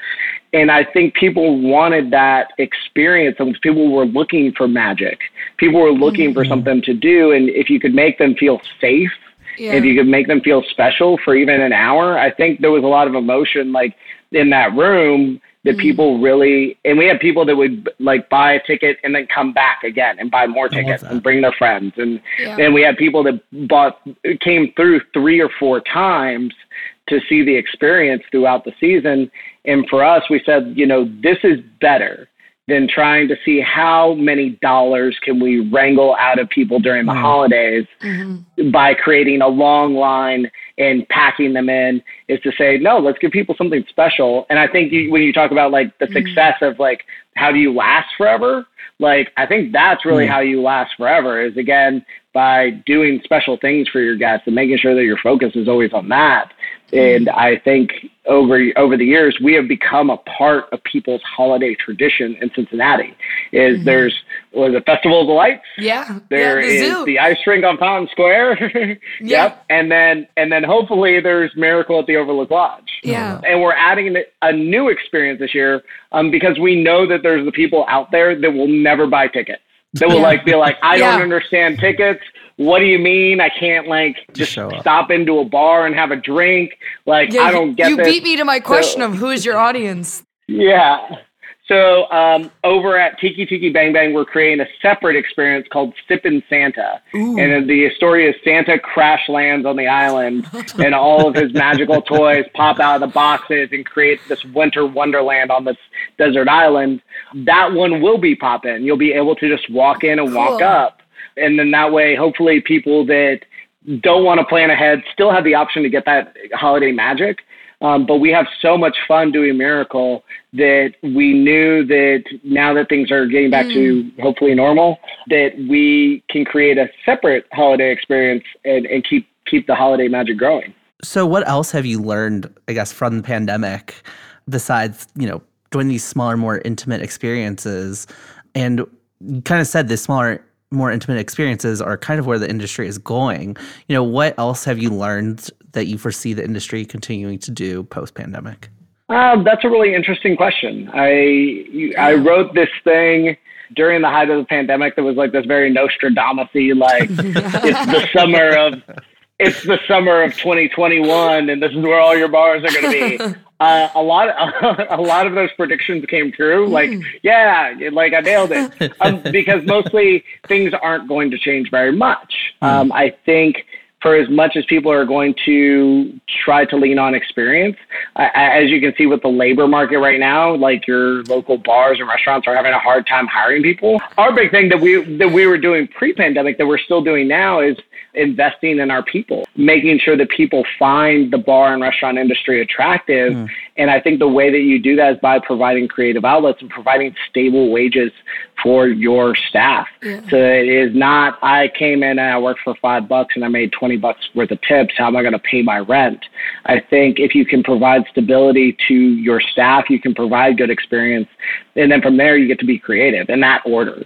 And I think people wanted that experience. And people were looking for magic. People were looking mm-hmm. for something to do. And if you could make them feel safe yeah. If you could make them feel special for even an hour, I think there was a lot of emotion like in that room that mm-hmm. people really and we had people that would like buy a ticket and then come back again and buy more tickets and bring their friends and yeah. and we had people that bought came through three or four times to see the experience throughout the season and for us we said you know this is better than trying to see how many dollars can we wrangle out of people during the mm. holidays mm-hmm. by creating a long line and packing them in is to say no let's give people something special and i think you, when you talk about like the mm. success of like how do you last forever like i think that's really how you last forever is again by doing special things for your guests and making sure that your focus is always on that and I think over over the years we have become a part of people's holiday tradition in Cincinnati. Is mm-hmm. there's was a Festival of the Lights? Yeah. There yeah, the is zoo. the ice rink on Fountain Square. *laughs* yeah. Yep. And then and then hopefully there's Miracle at the Overlook Lodge. Yeah. And we're adding a new experience this year um, because we know that there's the people out there that will never buy tickets. That will yeah. like be like, I *laughs* yeah. don't understand tickets what do you mean I can't like just, stop into a bar and have a drink? Like yeah, I don't get You this. beat me to my question so, of who is your audience. Yeah. So um, over at Tiki Tiki Bang Bang, we're creating a separate experience called Sippin' Santa, Ooh. and the story is Santa crash lands on the island, *laughs* and all of his magical toys pop out of the boxes and create this winter wonderland on this desert island. That one will be pop in. You'll be able to just walk in and cool. walk up and then that way, hopefully, people that don't want to plan ahead still have the option to get that holiday magic. Um, but we have so much fun doing Miracle that we knew that now that things are getting back mm. to hopefully normal, that we can create a separate holiday experience and, and keep keep the holiday magic growing. So, what else have you learned, I guess, from the pandemic besides you know doing these smaller, more intimate experiences? And you kind of said this smaller more intimate experiences are kind of where the industry is going. You know, what else have you learned that you foresee the industry continuing to do post pandemic? Um, that's a really interesting question. I I wrote this thing during the height of the pandemic that was like this very Nostradamus like *laughs* it's the summer of it's the summer of 2021 and this is where all your bars are going to be. *laughs* Uh, a lot of, *laughs* a lot of those predictions came true. Like, mm. yeah, like I nailed it. *laughs* Um, because mostly things aren't going to change very much. Mm. Um, I think for as much as people are going to try to lean on experience, as you can see with the labor market right now, like your local bars and restaurants are having a hard time hiring people. Our big thing that we that we were doing pre-pandemic that we're still doing now is investing in our people, making sure that people find the bar and restaurant industry attractive. Mm. And I think the way that you do that is by providing creative outlets and providing stable wages for your staff. Yeah. So it is not, I came in and I worked for five bucks and I made 20 bucks worth of tips. How am I going to pay my rent? I think if you can provide stability to your staff, you can provide good experience. And then from there, you get to be creative in that order.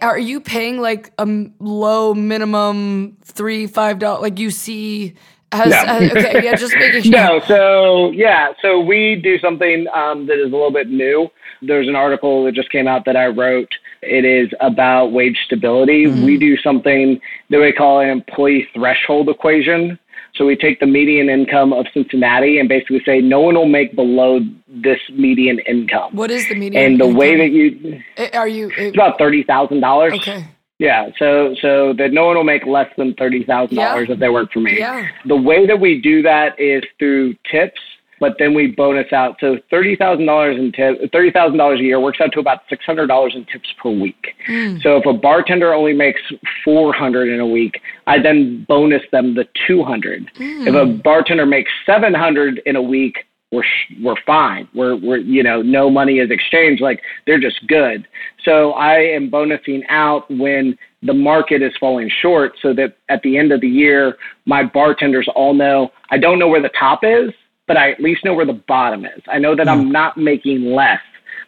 Are you paying like a low minimum three, five dollars? Like you see has, no. uh, okay, yeah, just making *laughs* sure. No, so yeah, so we do something um, that is a little bit new. There's an article that just came out that I wrote. It is about wage stability. Mm-hmm. We do something that we call an employee threshold equation. So we take the median income of Cincinnati and basically say no one will make below this median income. What is the median? And the income? way that you eh, are you it's about thirty thousand dollars. Okay. Yeah, so so that no one will make less than thirty thousand yeah. dollars if they work for me. Yeah. The way that we do that is through tips but then we bonus out. So thirty thousand dollars in tips, thirty thousand dollars a year works out to about six hundred dollars in tips per week. Mm. So if a bartender only makes four hundred in a week, I then bonus them the two hundred. Mm. If a bartender makes seven hundred in a week, we're we're fine. We're we're you know no money is exchanged. Like they're just good. So I am bonusing out when the market is falling short, so that at the end of the year, my bartenders all know I don't know where the top is, but I at least know where the bottom is. I know that mm. I'm not making less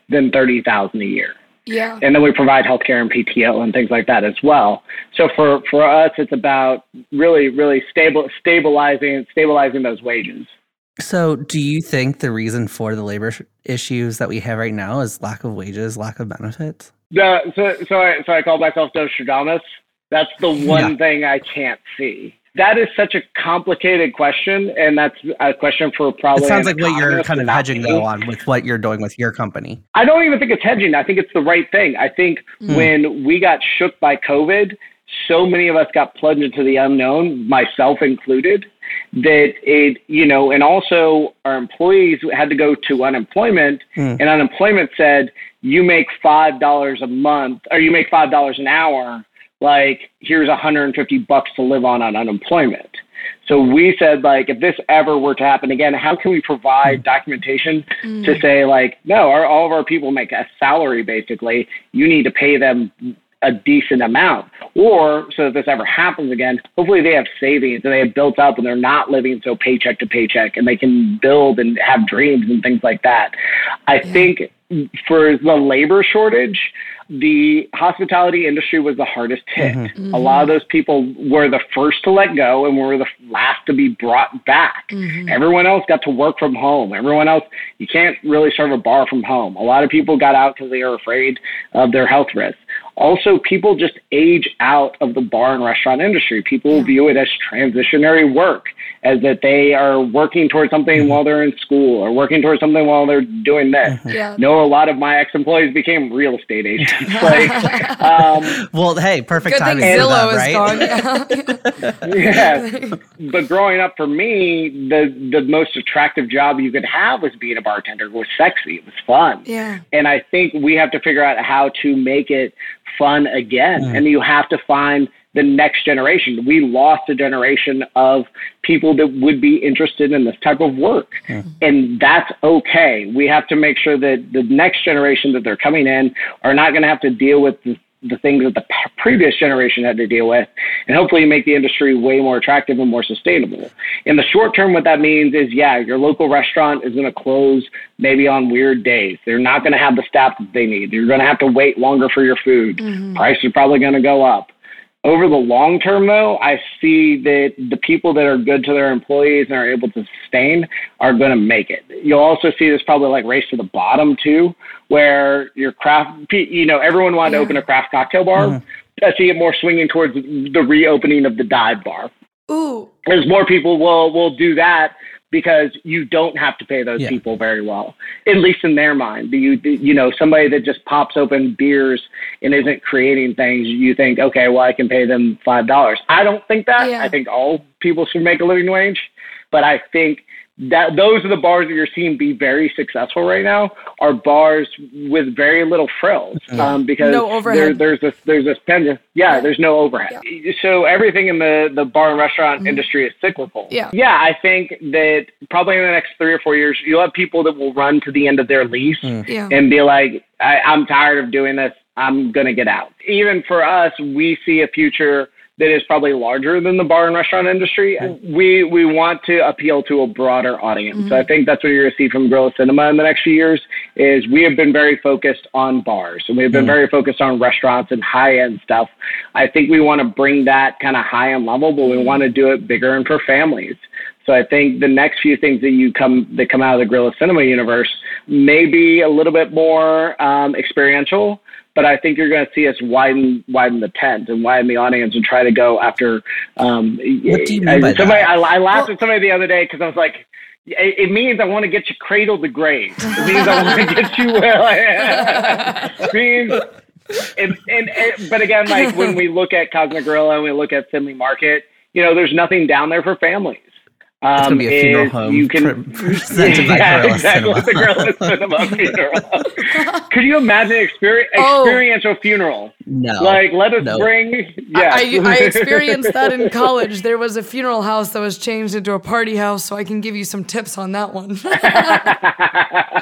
than thirty thousand a year. Yeah. And then we provide healthcare and PTO and things like that as well. So for, for us, it's about really, really stable, stabilizing, stabilizing those wages. So, do you think the reason for the labor issues that we have right now is lack of wages, lack of benefits? The, so, so I, so I call myself Nostradamus. That's the one yeah. thing I can't see. That is such a complicated question, and that's a question for probably. It sounds like what you're kind of hedging though on with what you're doing with your company. I don't even think it's hedging. I think it's the right thing. I think mm. when we got shook by COVID, so many of us got plunged into the unknown, myself included, that it, you know, and also our employees had to go to unemployment, mm. and unemployment said, you make $5 a month, or you make $5 an hour like here's 150 bucks to live on on unemployment. So we said like if this ever were to happen again, how can we provide mm. documentation mm. to say like no, our, all of our people make a salary basically. You need to pay them a decent amount. Or so that this ever happens again, hopefully they have savings and they have built up and they're not living so paycheck to paycheck and they can build and have dreams and things like that. I yeah. think for the labor shortage, the hospitality industry was the hardest hit. Mm-hmm. A lot of those people were the first to let go and were the last to be brought back. Mm-hmm. Everyone else got to work from home. Everyone else, you can't really serve a bar from home. A lot of people got out because they were afraid of their health risks. Also, people just age out of the bar and restaurant industry. People yeah. view it as transitionary work, as that they are working towards something mm-hmm. while they're in school or working towards something while they're doing this. Mm-hmm. Yeah. No, a lot of my ex-employees became real estate agents. *laughs* like, um, well, hey, perfect good timing. Thing Zillow is gone. *laughs* yeah, but growing up for me, the the most attractive job you could have was being a bartender. It was sexy. It was fun. Yeah, and I think we have to figure out how to make it fun again. Mm. And you have to find the next generation. We lost a generation of people that would be interested in this type of work. Mm. And that's okay. We have to make sure that the next generation that they're coming in are not going to have to deal with the the things that the previous generation had to deal with, and hopefully make the industry way more attractive and more sustainable. In the short term, what that means is, yeah, your local restaurant is going to close maybe on weird days. They're not going to have the staff that they need. You're going to have to wait longer for your food. Mm-hmm. Prices are probably going to go up. Over the long term, though, I see that the people that are good to their employees and are able to sustain are going to make it. you'll also see this probably like race to the bottom too, where your craft, you know, everyone wanted Yeah. to open a craft cocktail bar. Uh-huh. I see it more swinging towards the reopening of the dive bar. Ooh. As more people will will do that because you don't have to pay those Yeah. people very well, at least in their mind. Do you you know somebody that just pops open beers and isn't creating things? You think, okay, well, I can pay them five dollars. I don't think that. Yeah. I think all people should make a living wage, but I think that those are the bars that you're seeing be very successful right now are bars with very little frills um, because No there, there's this there's this pendulum. Yeah, there's no overhead. So everything in the the bar and restaurant industry is cyclical. Mm-hmm. Yeah. yeah. I think that probably in the next three or four years, you'll have people that will run to the end of their lease Yeah. and be like, I, I'm tired of doing this. I'm gonna get out. Even for us, we see a future that is probably larger than the bar and restaurant industry. We we want to appeal to a broader audience. Mm-hmm. So I think that's what you're gonna see from Guerrilla Cinema in the next few years. Is we have been very focused on bars and we've been mm. very focused on restaurants and high end stuff. I think we want to bring that kind of high end level, but we mm-hmm. want to do it bigger and for families. So I think the next few things that you come that come out of the Guerrilla Cinema universe may be a little bit more um, experiential, but I think you're going to see us widen widen the tent and widen the audience and try to go after. Um, What do you mean by somebody, that? I, I laughed at somebody the other day because I was like. It, it means I want to get you cradle to grave. It means I want to *laughs* get you well. it *laughs* means and, and, and but again, like when we look at Cosmic Gorilla and we look at Findlay Market, you know, there's nothing down there for families. Um, It's gonna be a funeral home You can, pre- presented by yeah, Guerrilla exactly. Cinema. The Guerrilla *laughs* Cinema funeral. Could you imagine experience, Oh. experiential funeral? No. Like, let us No. bring. Yeah, I, I *laughs* experienced that in college. There was a funeral house that was changed into a party house, so I can give you some tips on that one. *laughs* I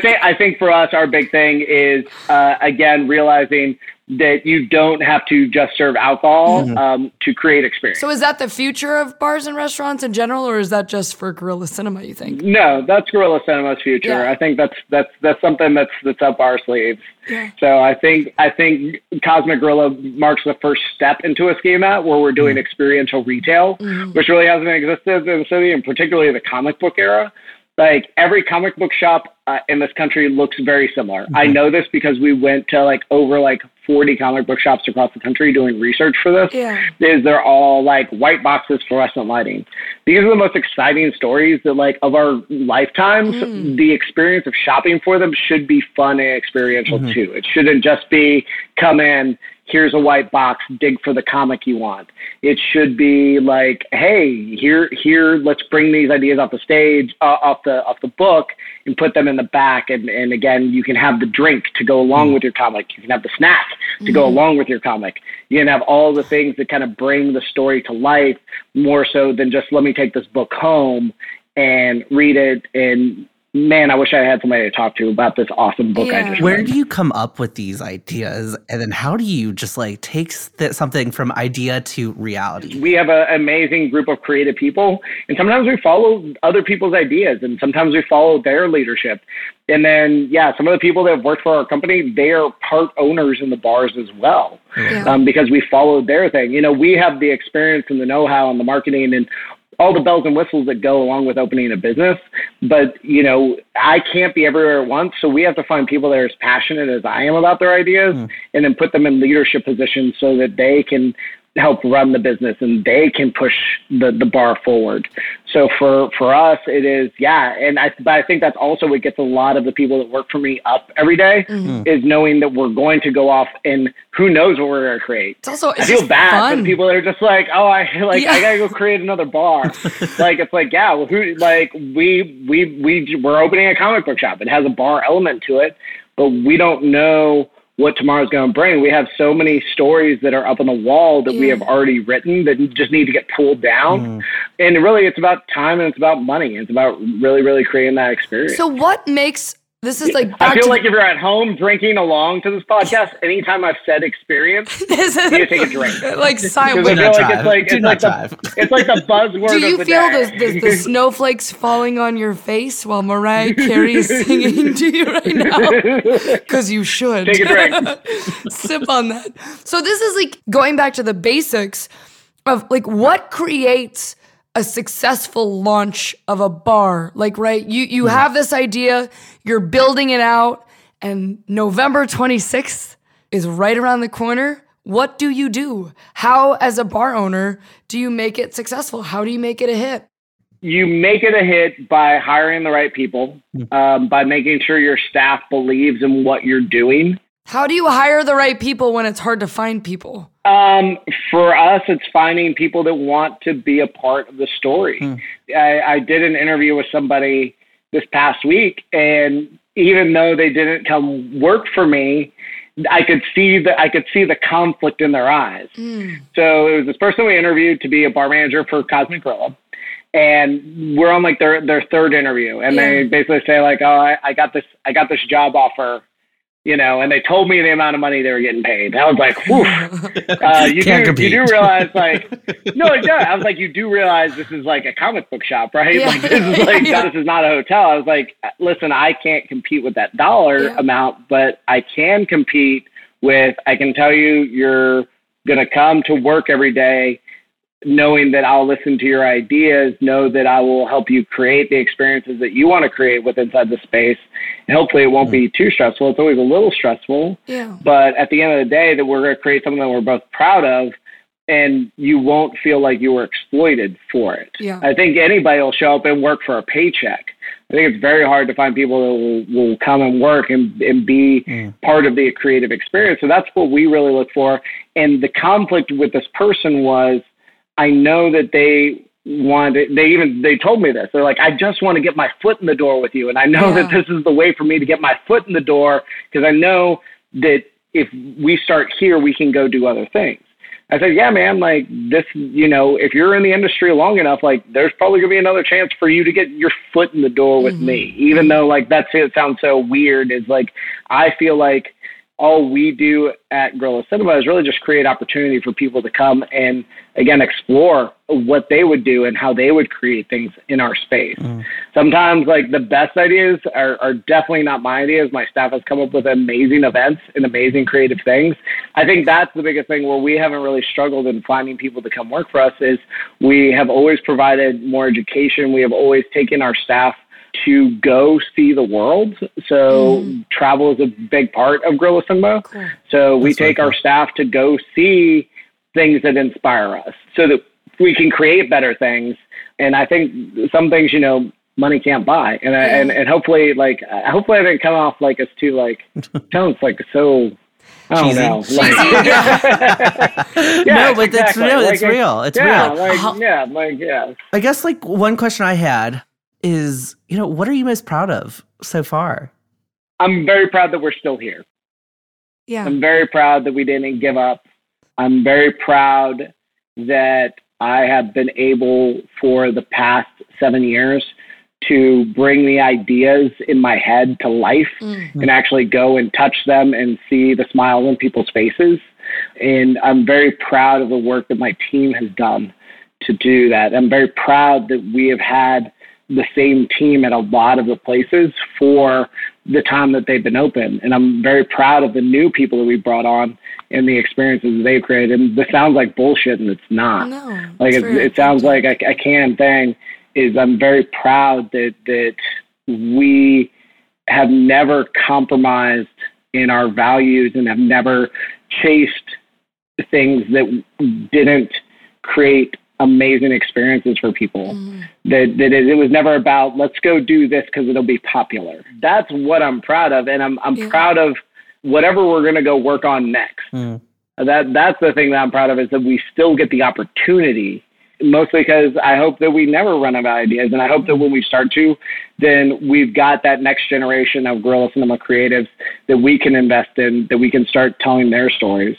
think I think for us, our big thing is uh, again realizing that you don't have to just serve alcohol mm-hmm. um, to create experience. so, is that the future of bars and restaurants in general, or is that just for guerrilla Cinema? You think? No, that's guerrilla Cinema's future. Yeah. I think that's that's that's something that's that's up our sleeves. Yeah. So I think I think Cosmic Gorilla marks the first step into a schema where we're doing mm. experiential retail, mm-hmm. which really hasn't existed in the city, and particularly the comic book era. Like every comic book shop uh, in this country looks very similar. I mm-hmm. know this because we went to like over like 40 comic book shops across the country doing research for this Yeah. is they're all like white boxes, fluorescent lighting. These are the most exciting stories that like of our lifetimes. Hmm. The experience of shopping for them should be fun and experiential mm-hmm. too. It shouldn't just be come in, here's a white box, dig for the comic you want. It should be like, hey, here here let's bring these ideas off the stage, uh, off the off the book and put them in the back and and again, you can have the drink to go along with your comic. You can have the snack to go along with your comic. You can have all the things that kind of bring the story to life more so than just let me take this book home and read it and man, I wish I had somebody to talk to about this awesome book I Yeah. just Where read. do you come up with these ideas, and then how do you just like take th- something from idea to reality? we have an amazing group of creative people and sometimes we follow other people's ideas and sometimes we follow their leadership and then yeah some of the people that have worked for our company they are part owners in the bars as well Yeah. um, because we followed their thing you know we have the experience and the know-how and the marketing and all the bells and whistles that go along with opening a business but you know i can't be everywhere at once so we have to find people that are as passionate as i am about their ideas hmm. and then put them in leadership positions so that they can help run the business and they can push the, the bar forward. So for, for us, it is, yeah. And I, but I think that's also what gets a lot of the people that work for me up every day mm-hmm. is knowing that we're going to go off and who knows what we're going to create. It's also it's I feel just bad for the people that are just like, oh, I *laughs* like Yeah. I gotta go create another bar. *laughs* like it's like, yeah, well, who like we we we we're opening a comic book shop. It has a bar element to it, but we don't know what tomorrow's going to bring. We have so many stories that are up on the wall that we have already written that just need to get pulled down. Mm-hmm. And really, it's about time and it's about money. It's about really, really creating that experience. So, what makes this is like I feel to like if you're at home drinking along to this podcast, anytime I've said experience, *laughs* this is you take a drink. *laughs* like sign. Because I Do feel not like drive. it's like Do it's not like the drive. it's like the buzzword. Do you of the feel day. the, the, the *laughs* snowflakes falling on your face while Mariah Carey is singing to you right now? Because you should. Take a drink. Sip on that. So this is like going back to the basics of like what creates a successful launch of a bar? Like, right, you you have this idea, you're building it out, and November 26th is right around the corner. What do you do? How, as a bar owner, do you make it successful? How do you make it a hit? you make it a hit by hiring the right people, um, by making sure your staff believes in what you're doing. How do you hire the right people when it's hard to find people? Um, for us, it's finding people that want to be a part of the story. I, I did an interview with somebody this past week, and even though they didn't come work for me, I could see the I could see the conflict in their eyes. So it was this person we interviewed to be a bar manager for Cosmic Gorilla and we're on like their their third interview and they basically say like oh I, I got this i got this job offer you know and they told me the amount of money they were getting paid i was like whew. *laughs* uh, you, Can't do, compete. you do realize like no it does i was like you do realize this is like a comic book shop right Yeah. like this is *laughs* like Yeah. this is not a hotel i was like listen i can't compete with that dollar Yeah. amount but i can compete with i can tell you you're going to come to work every day knowing that I'll listen to your ideas, know that I will help you create the experiences that you want to create with inside the space. And hopefully it won't be too stressful. It's always a little stressful, Yeah. but at the end of the day that we're going to create something that we're both proud of and you won't feel like you were exploited for it. Yeah. I think anybody will show up and work for a paycheck. I think it's very hard to find people that will, will come and work and, and be mm. part of the creative experience. So that's what we really look for. And the conflict with this person was I know that they wanted they even they told me this. They're like, I just want to get my foot in the door with you. And I know Yeah. that this is the way for me to get my foot in the door because I know that if we start here we can go do other things. I said, Yeah, man, like this you know, if you're in the industry long enough, like there's probably gonna be another chance for you to get your foot in the door with me. Mm-hmm. Even mm-hmm. though like that's it sounds so weird, is like I feel like all we do at Guerrilla Cinema is really just create opportunity for people to come and again explore what they would do and how they would create things in our space. Mm. Sometimes like the best ideas are, are definitely not my ideas. My staff has come up with amazing events and amazing creative things. I think that's the biggest thing where we haven't really struggled in finding people to come work for us is we have always provided more education. We have always taken our staff to go see the world. So mm. travel is a big part of Guerrilla Cinema. Cool. So we That's really take our staff to go see things that inspire us so that we can create better things. And I think some things, you know, money can't buy. And I, and, and hopefully like hopefully I didn't come off like it's too like *laughs* sounds like so I Cheesy. know. Like, *laughs* *laughs* no, Yeah, but it's exactly. real. Like, it's real. It's yeah, real. like yeah, like yeah. I guess like one question I had is, you know, what are you most proud of so far? I'm very proud that we're still here. Yeah. I'm very proud that we didn't give up. I'm very proud that I have been able for the past seven years to bring the ideas in my head to life Mm. and actually go and touch them and see the smile on people's faces. And I'm very proud of the work that my team has done to do that. I'm very proud that we have had the same team at a lot of the places for the time that they've been open. And I'm very proud of the new people that we brought on and the experiences that they've created. And this sounds like bullshit, and it's not. No. Like it, it sounds like a, a can thing. Is I'm very proud that that we have never compromised in our values and have never chased things that didn't create amazing experiences for people. Mm. That that it, it was never about let's go do this because it'll be popular. That's what I'm proud of, and I'm I'm Yeah. proud of whatever we're gonna go work on next. Mm. That that's the thing that I'm proud of is that we still get the opportunity. Mostly because I hope that we never run out of ideas, and I hope that when we start to, then we've got that next generation of guerrilla Cinema creatives that we can invest in, that we can start telling their stories,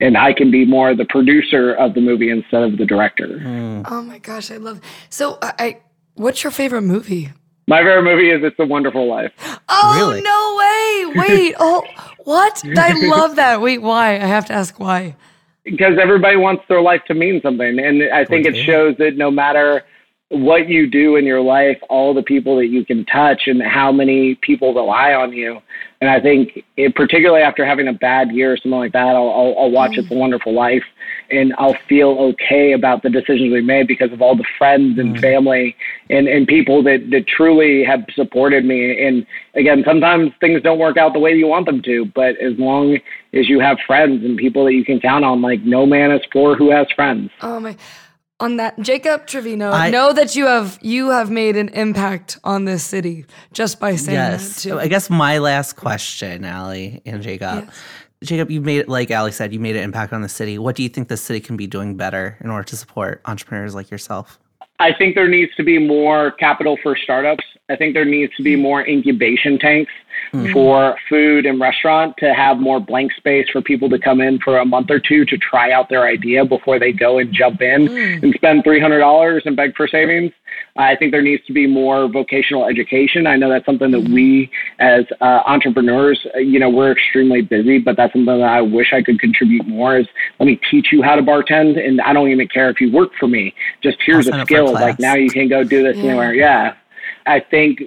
and I can be more the producer of the movie instead of the director. Mm. Oh my gosh, I love. So, I, I what's your favorite movie? My favorite movie is It's a Wonderful Life. Oh Really? no way! Wait, *laughs* oh what? I love that. Wait, why? I have to ask why. because everybody wants their life to mean something and i think it shows that no matter what you do in your life, all the people that you can touch, and how many people rely on you. And I think, it, particularly after having a bad year or something like that, I'll, I'll, I'll watch mm. It's a Wonderful Life, and I'll feel okay about the decisions we made because of all the friends and mm. family and, and people that, that truly have supported me. And again, sometimes things don't work out the way you want them to, but as long as you have friends and people that you can count on, like no man is poor who has friends. Oh my on that jacob trevino I, know that you have you have made an impact on this city just by saying yes. that too. i guess my last question ali and jacob yes. jacob you made it like ali said you made an impact on the city what do you think the city can be doing better in order to support entrepreneurs like yourself i think there needs to be more capital for startups i think there needs to be more incubation tanks mm-hmm. for food and restaurant to have more blank space for people to come in for a month or two to try out their idea before they go and jump in mm. and spend $300 and beg for savings. I think there needs to be more vocational education. I know that's something that we as uh, entrepreneurs, uh, you know, we're extremely busy, but that's something that I wish I could contribute more is let me teach you how to bartend. And I don't even care if you work for me. Just here's a skill. Like now you can go do this yeah. anywhere. Yeah. I think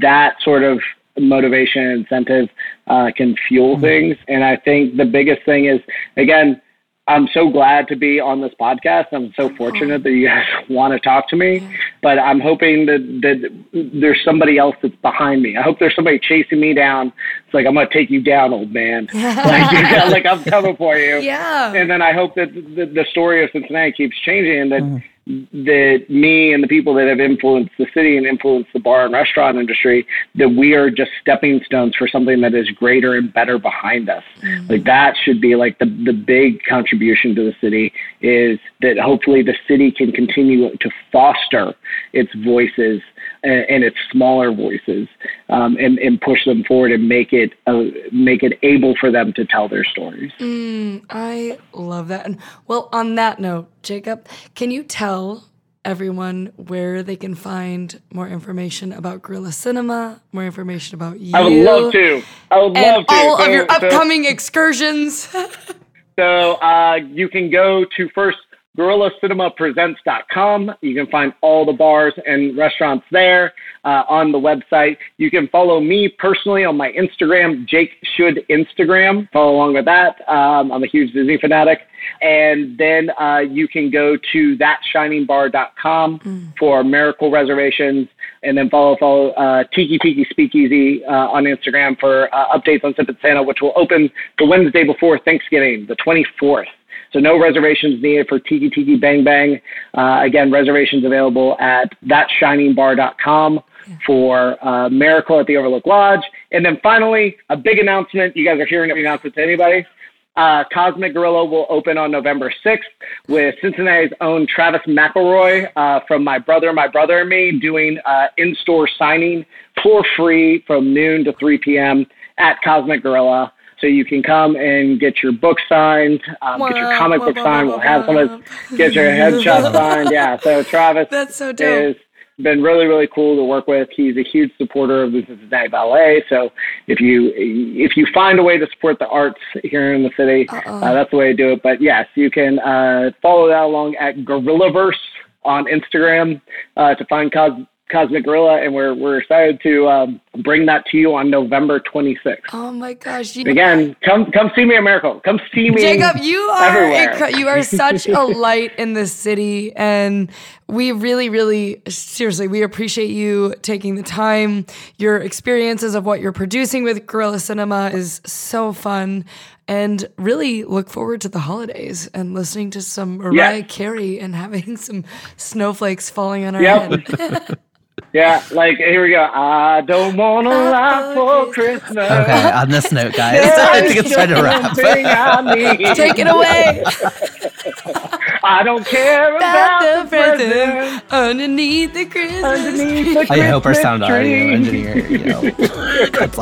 that sort of motivation and incentive uh, can fuel mm-hmm. things. And I think the biggest thing is, again, I'm so glad to be on this podcast. I'm so fortunate that you guys *laughs* want to talk to me, but I'm hoping that, that there's somebody else that's behind me. I hope there's somebody chasing me down. It's like, I'm going to take you down, old man. *laughs* like, like I'm coming for you. Yeah. And then I hope that the, the story of Cincinnati keeps changing and that, mm that me and the people that have influenced the city and influenced the bar and restaurant industry that we are just stepping stones for something that is greater and better behind us mm-hmm. like that should be like the the big contribution to the city is that hopefully the city can continue to foster its voices and, and its smaller voices um, and, and push them forward and make it uh, make it able for them to tell their stories. Mm, I love that. And well, on that note, Jacob, can you tell everyone where they can find more information about Guerrilla Cinema, more information about you? I would love to. I would love to. All so, of your upcoming so, excursions. *laughs* so uh, you can go to first GuerrillaCinemaPresents.com. You can find all the bars and restaurants there uh, on the website. You can follow me personally on my Instagram, Jake Should Instagram. Follow along with that. Um, I'm a huge Disney fanatic. And then uh, you can go to thatshiningbar.com mm. for miracle reservations. And then follow follow uh, Tiki Tiki Speakeasy uh, on Instagram for uh, updates on Sip Santa, which will open the Wednesday before Thanksgiving, the 24th. So no reservations needed for Tiki Tiki Bang Bang. Uh, again, reservations available at thatshiningbar.com for uh, Miracle at the Overlook Lodge. And then finally, a big announcement. You guys are hearing every announcement to anybody. Uh, Cosmic Gorilla will open on November 6th with Cincinnati's own Travis McElroy uh, from My Brother, My Brother and Me doing uh, in-store signing for free from noon to 3 p.m. at Cosmic Gorilla. So you can come and get your book signed, um, get your comic book signed. We'll have some of get your headshot *laughs* signed. Yeah. So Travis That's so dope. Has been really, really cool to work with. He's a huge supporter of the Cincinnati Ballet. So if you if you find a way to support the arts here in the city, uh, that's the way to do it. But yes, you can uh, follow that along at Gorillaverse on Instagram uh, to find Cos- Cosmic Gorilla, and we're we're excited to um, bring that to you on November 26th. Oh my gosh! You, Again, come come see me at Miracle. Come see me, Jacob. You are you are such a light in this city, and we really, really, seriously, we appreciate you taking the time. Your experiences of what you're producing with Guerrilla Cinema is so fun and really look forward to the holidays and listening to some Mariah Carey and having *laughs* some snowflakes falling on our yep. head. *laughs* Yeah, like here we go. I don't want to lot for Christmas. Okay, on this note, guys, *laughs* I think it's time to wrap. Take it away. *laughs* I don't care about, about the, present underneath the Christmas. Underneath the Christmas I hope our sound audio engineer, you know, cuts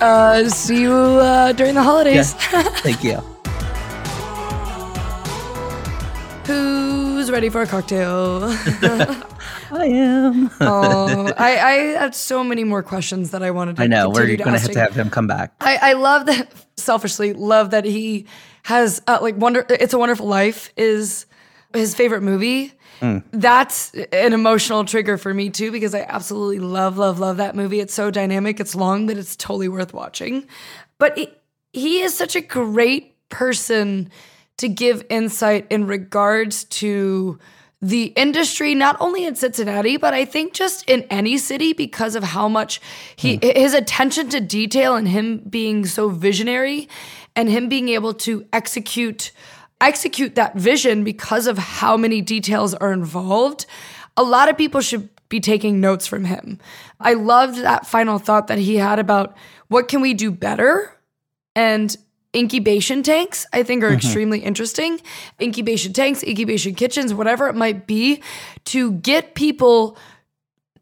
uh, see you uh, during the holidays. Yeah. Thank you. *laughs* Who's ready for a cocktail? *laughs* I am. *laughs* oh, I, I had so many more questions that I wanted to. Ask. I know we're going to have to have him come back. I, I love that. Selfishly, love that he has uh, like wonder. It's a Wonderful Life is his favorite movie. That's an emotional trigger for me too because I absolutely love, love, love that movie. It's so dynamic. It's long, but it's totally worth watching. But it, he is such a great person to give insight in regards to the industry, not only in Cincinnati, but I think just in any city because of how much he hmm. his attention to detail and him being so visionary and him being able to execute execute that vision because of how many details are involved. A lot of people should be taking notes from him. I loved that final thought that he had about what can we do better and incubation tanks i think are mm-hmm. extremely interesting. Incubation tanks incubation kitchens whatever it might be to get people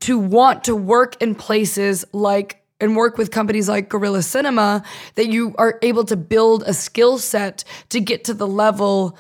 to want to work in places like and work with companies like Gorilla Cinema that you are able to build a skill set to get to the level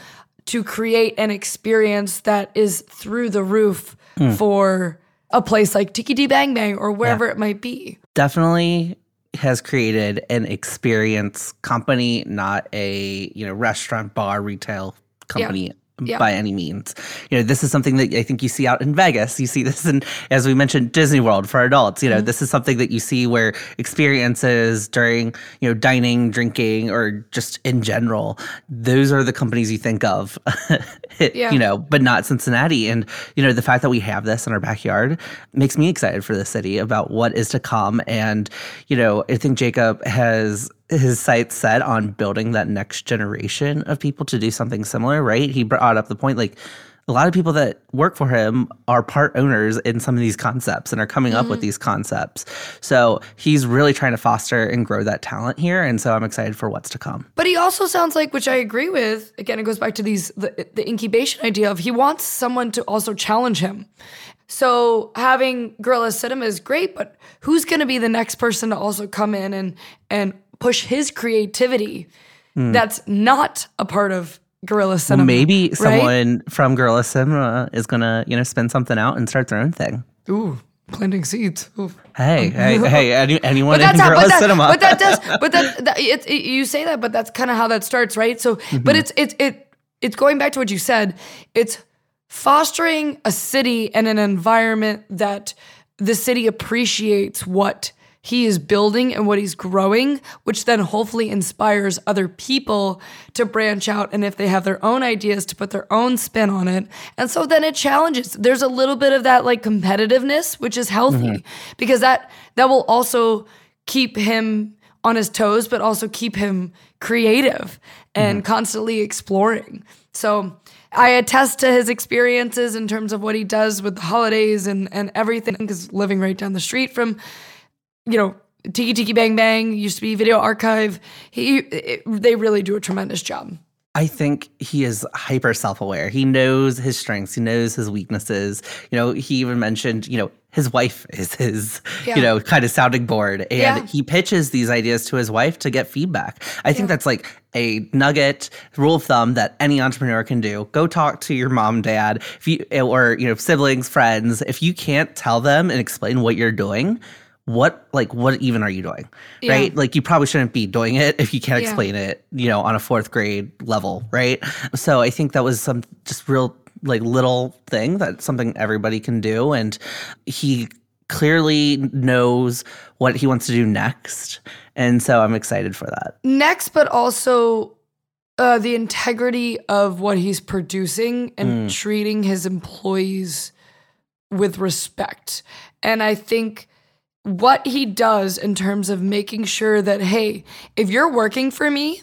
to create an experience that is through the roof mm. for a place like Tiki D Bang Bang or wherever it might be. definitely has created an experience company, not a you know restaurant, bar, retail company. Yeah. By any means, you know this is something that I think you see out in Vegas. You see this in, as we mentioned, Disney World for adults. You know, mm-hmm. this is something that you see where experiences during, you know, dining, drinking, or just in general. Those are the companies you think of, *laughs* Yeah. you know, but not Cincinnati. And you know, the fact that we have this in our backyard makes me excited for the city about what is to come. And you know, I think Jacob has his sights set on building that next generation of people to do something similar. Right? He brought up the point like. A lot of people that work for him are part owners in some of these concepts and are coming up with mm-hmm. these concepts. So he's really trying to foster and grow that talent here. And so I'm excited for what's to come. But he also sounds like, which I agree with. Again, it goes back to these the, the incubation idea of he wants someone to also challenge him. So having Guerrilla Cinema is great, but who's going to be the next person to also come in and and push his creativity? That's not a part of Guerrilla Cinema. Maybe right? someone from Guerrilla Cinema is gonna, you know, spin something out and start their own thing. Ooh, planting seeds. Ooh. Hey, *laughs* hey, hey! Any, anyone But in that's how, Guerrilla but that, Cinema? but that does, *laughs* but that, that it, it- you say that, but that's kind of how that starts, right? So, Mm-hmm. but it's it's it it's going back to what you said. It's fostering a city and an environment that the city appreciates what he is building and what he's growing, which then hopefully inspires other people to branch out and if they have their own ideas to put their own spin on it. And so then it challenges. There's a little bit of that like competitiveness, which is healthy mm-hmm. because that that will also keep him on his toes, but also keep him creative and mm-hmm. constantly exploring. So I attest to his experiences in terms of what he does with the holidays and, and everything, because living right down the street from, you know, Tiki Tiki Bang Bang used to be Video Archive. He, it, they really do a tremendous job. I think he is hyper self aware. He knows his strengths, he knows his weaknesses. You know, he even mentioned, you know, his wife is his, Yeah. you know, kind of sounding board. And Yeah. he pitches these ideas to his wife to get feedback. I think that's like a nugget rule of thumb that any entrepreneur can do. Go talk to your mom, dad, if you or you know, siblings, friends. If you can't tell them and explain what you're doing, what like what even are you doing Yeah. right like you probably shouldn't be doing it if you can't Yeah. explain it you know on a fourth grade level right so i think that was some just real like little thing that something everybody can do and he clearly knows what he wants to do next and so i'm excited for that Next, but also uh, the integrity of what he's producing and treating his employees with respect. And I think what he does in terms of making sure that, hey, if you're working for me,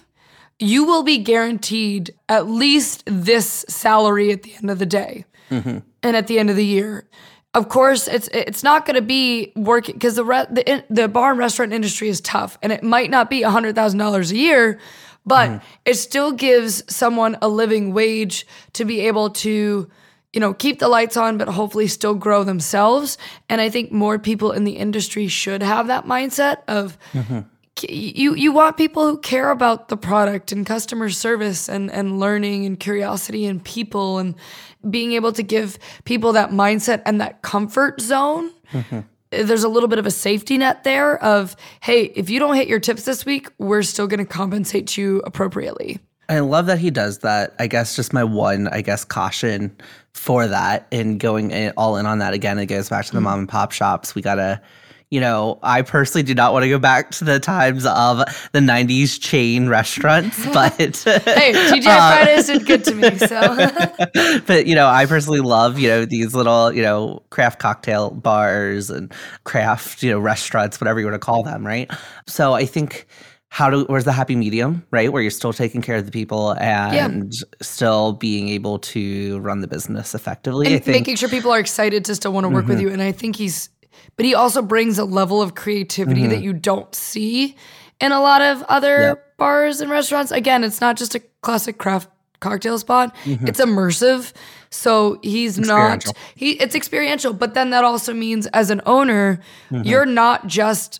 you will be guaranteed at least this salary at the end of the day mm-hmm. and at the end of the year. Of course, it's it's not going to be working because the re- the the bar and restaurant industry is tough, and it might not be hundred thousand dollars a year, but mm-hmm. it still gives someone a living wage to be able to, you know, keep the lights on, but hopefully still grow themselves. And I think more people in the industry should have that mindset of mm-hmm. you you want people who care about the product and customer service and and learning and curiosity and people and being able to give people that mindset and that comfort zone. Mm-hmm. There's a little bit of a safety net there of hey if you don't hit your tips this week we're still going to compensate you appropriately I love that he does that. I guess just my one, I guess, caution for that and going in, all in on that again, it goes back to the mm-hmm. mom and pop shops. We gotta you know, I personally do not want to go back to the times of the 90s chain restaurants, *laughs* but hey, *laughs* TGI uh, Fridays did good to me, so. *laughs* but you know, I personally love, you know, these little, you know, craft cocktail bars and craft, you know, restaurants, whatever you want to call them, right? So I think how do where's the happy medium, right? Where you're still taking care of the people and yeah. still being able to run the business effectively. And making sure people are excited to still want to work mm-hmm. with you. And I think he's but he also brings a level of creativity mm-hmm. that you don't see in a lot of other yep. bars and restaurants. Again, it's not just a classic craft cocktail spot. Mm-hmm. It's immersive. So he's not he it's experiential, but then that also means as an owner, mm-hmm. you're not just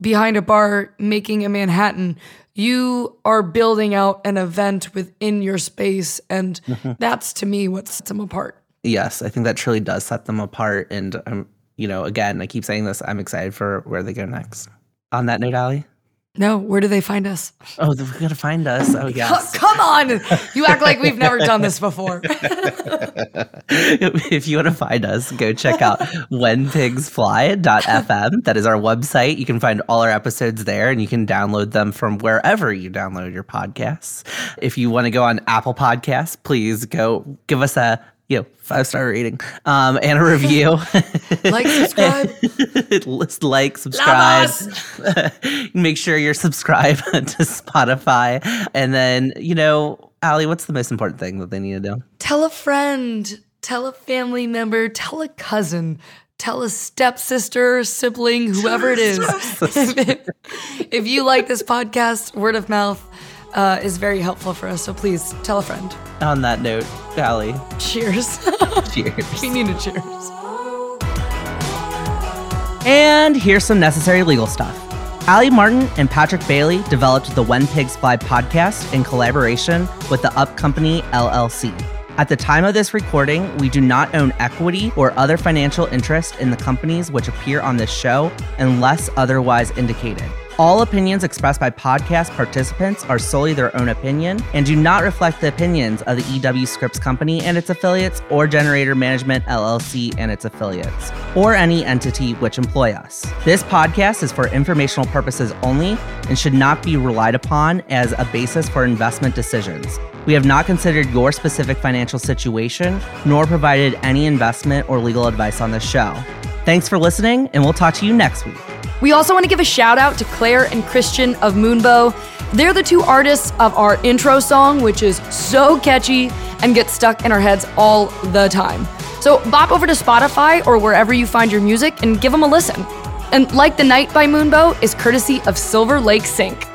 behind a bar making a Manhattan. You are building out an event within your space and *laughs* that's to me what sets them apart. Yes, I think that truly does set them apart and I'm you know, again, I keep saying this, I'm excited for where they go next. On that note, Ali? No, where do they find us? Oh, they're going to find us. Oh, yes. Come on. You act like we've never done this before. *laughs* if you want to find us, go check out *laughs* whenpigsfly.fm. That is our website. You can find all our episodes there and you can download them from wherever you download your podcasts. If you want to go on Apple Podcasts, please go give us a you know, five star rating um, and a review. *laughs* like, subscribe. *laughs* List, like, subscribe. *laughs* Make sure you're subscribed to Spotify. And then, you know, Ali, what's the most important thing that they need to do? Tell a friend, tell a family member, tell a cousin, tell a stepsister, sibling, whoever it is. if you like this podcast, word of mouth uh, is very helpful for us. So please tell a friend. On that note, Ali. Cheers. *laughs* cheers. we need a cheers. And here's some necessary legal stuff. Ali Martin and Patrick Bailey developed the When Pigs Fly podcast in collaboration with the Up Company LLC. At the time of this recording, we do not own equity or other financial interest in the companies which appear on this show unless otherwise indicated. All opinions expressed by podcast participants are solely their own opinion and do not reflect the opinions of the EW Scripps Company and its affiliates or Generator Management LLC and its affiliates, or any entity which employ us. This podcast is for informational purposes only and should not be relied upon as a basis for investment decisions. We have not considered your specific financial situation nor provided any investment or legal advice on this show. Thanks for listening, and we'll talk to you next week. We also want to give a shout out to Claire and Christian of Moonbow. They're the two artists of our intro song, which is so catchy and gets stuck in our heads all the time. So bop over to Spotify or wherever you find your music and give them a listen. And Like the Night by Moonbow is courtesy of Silver Lake Sync.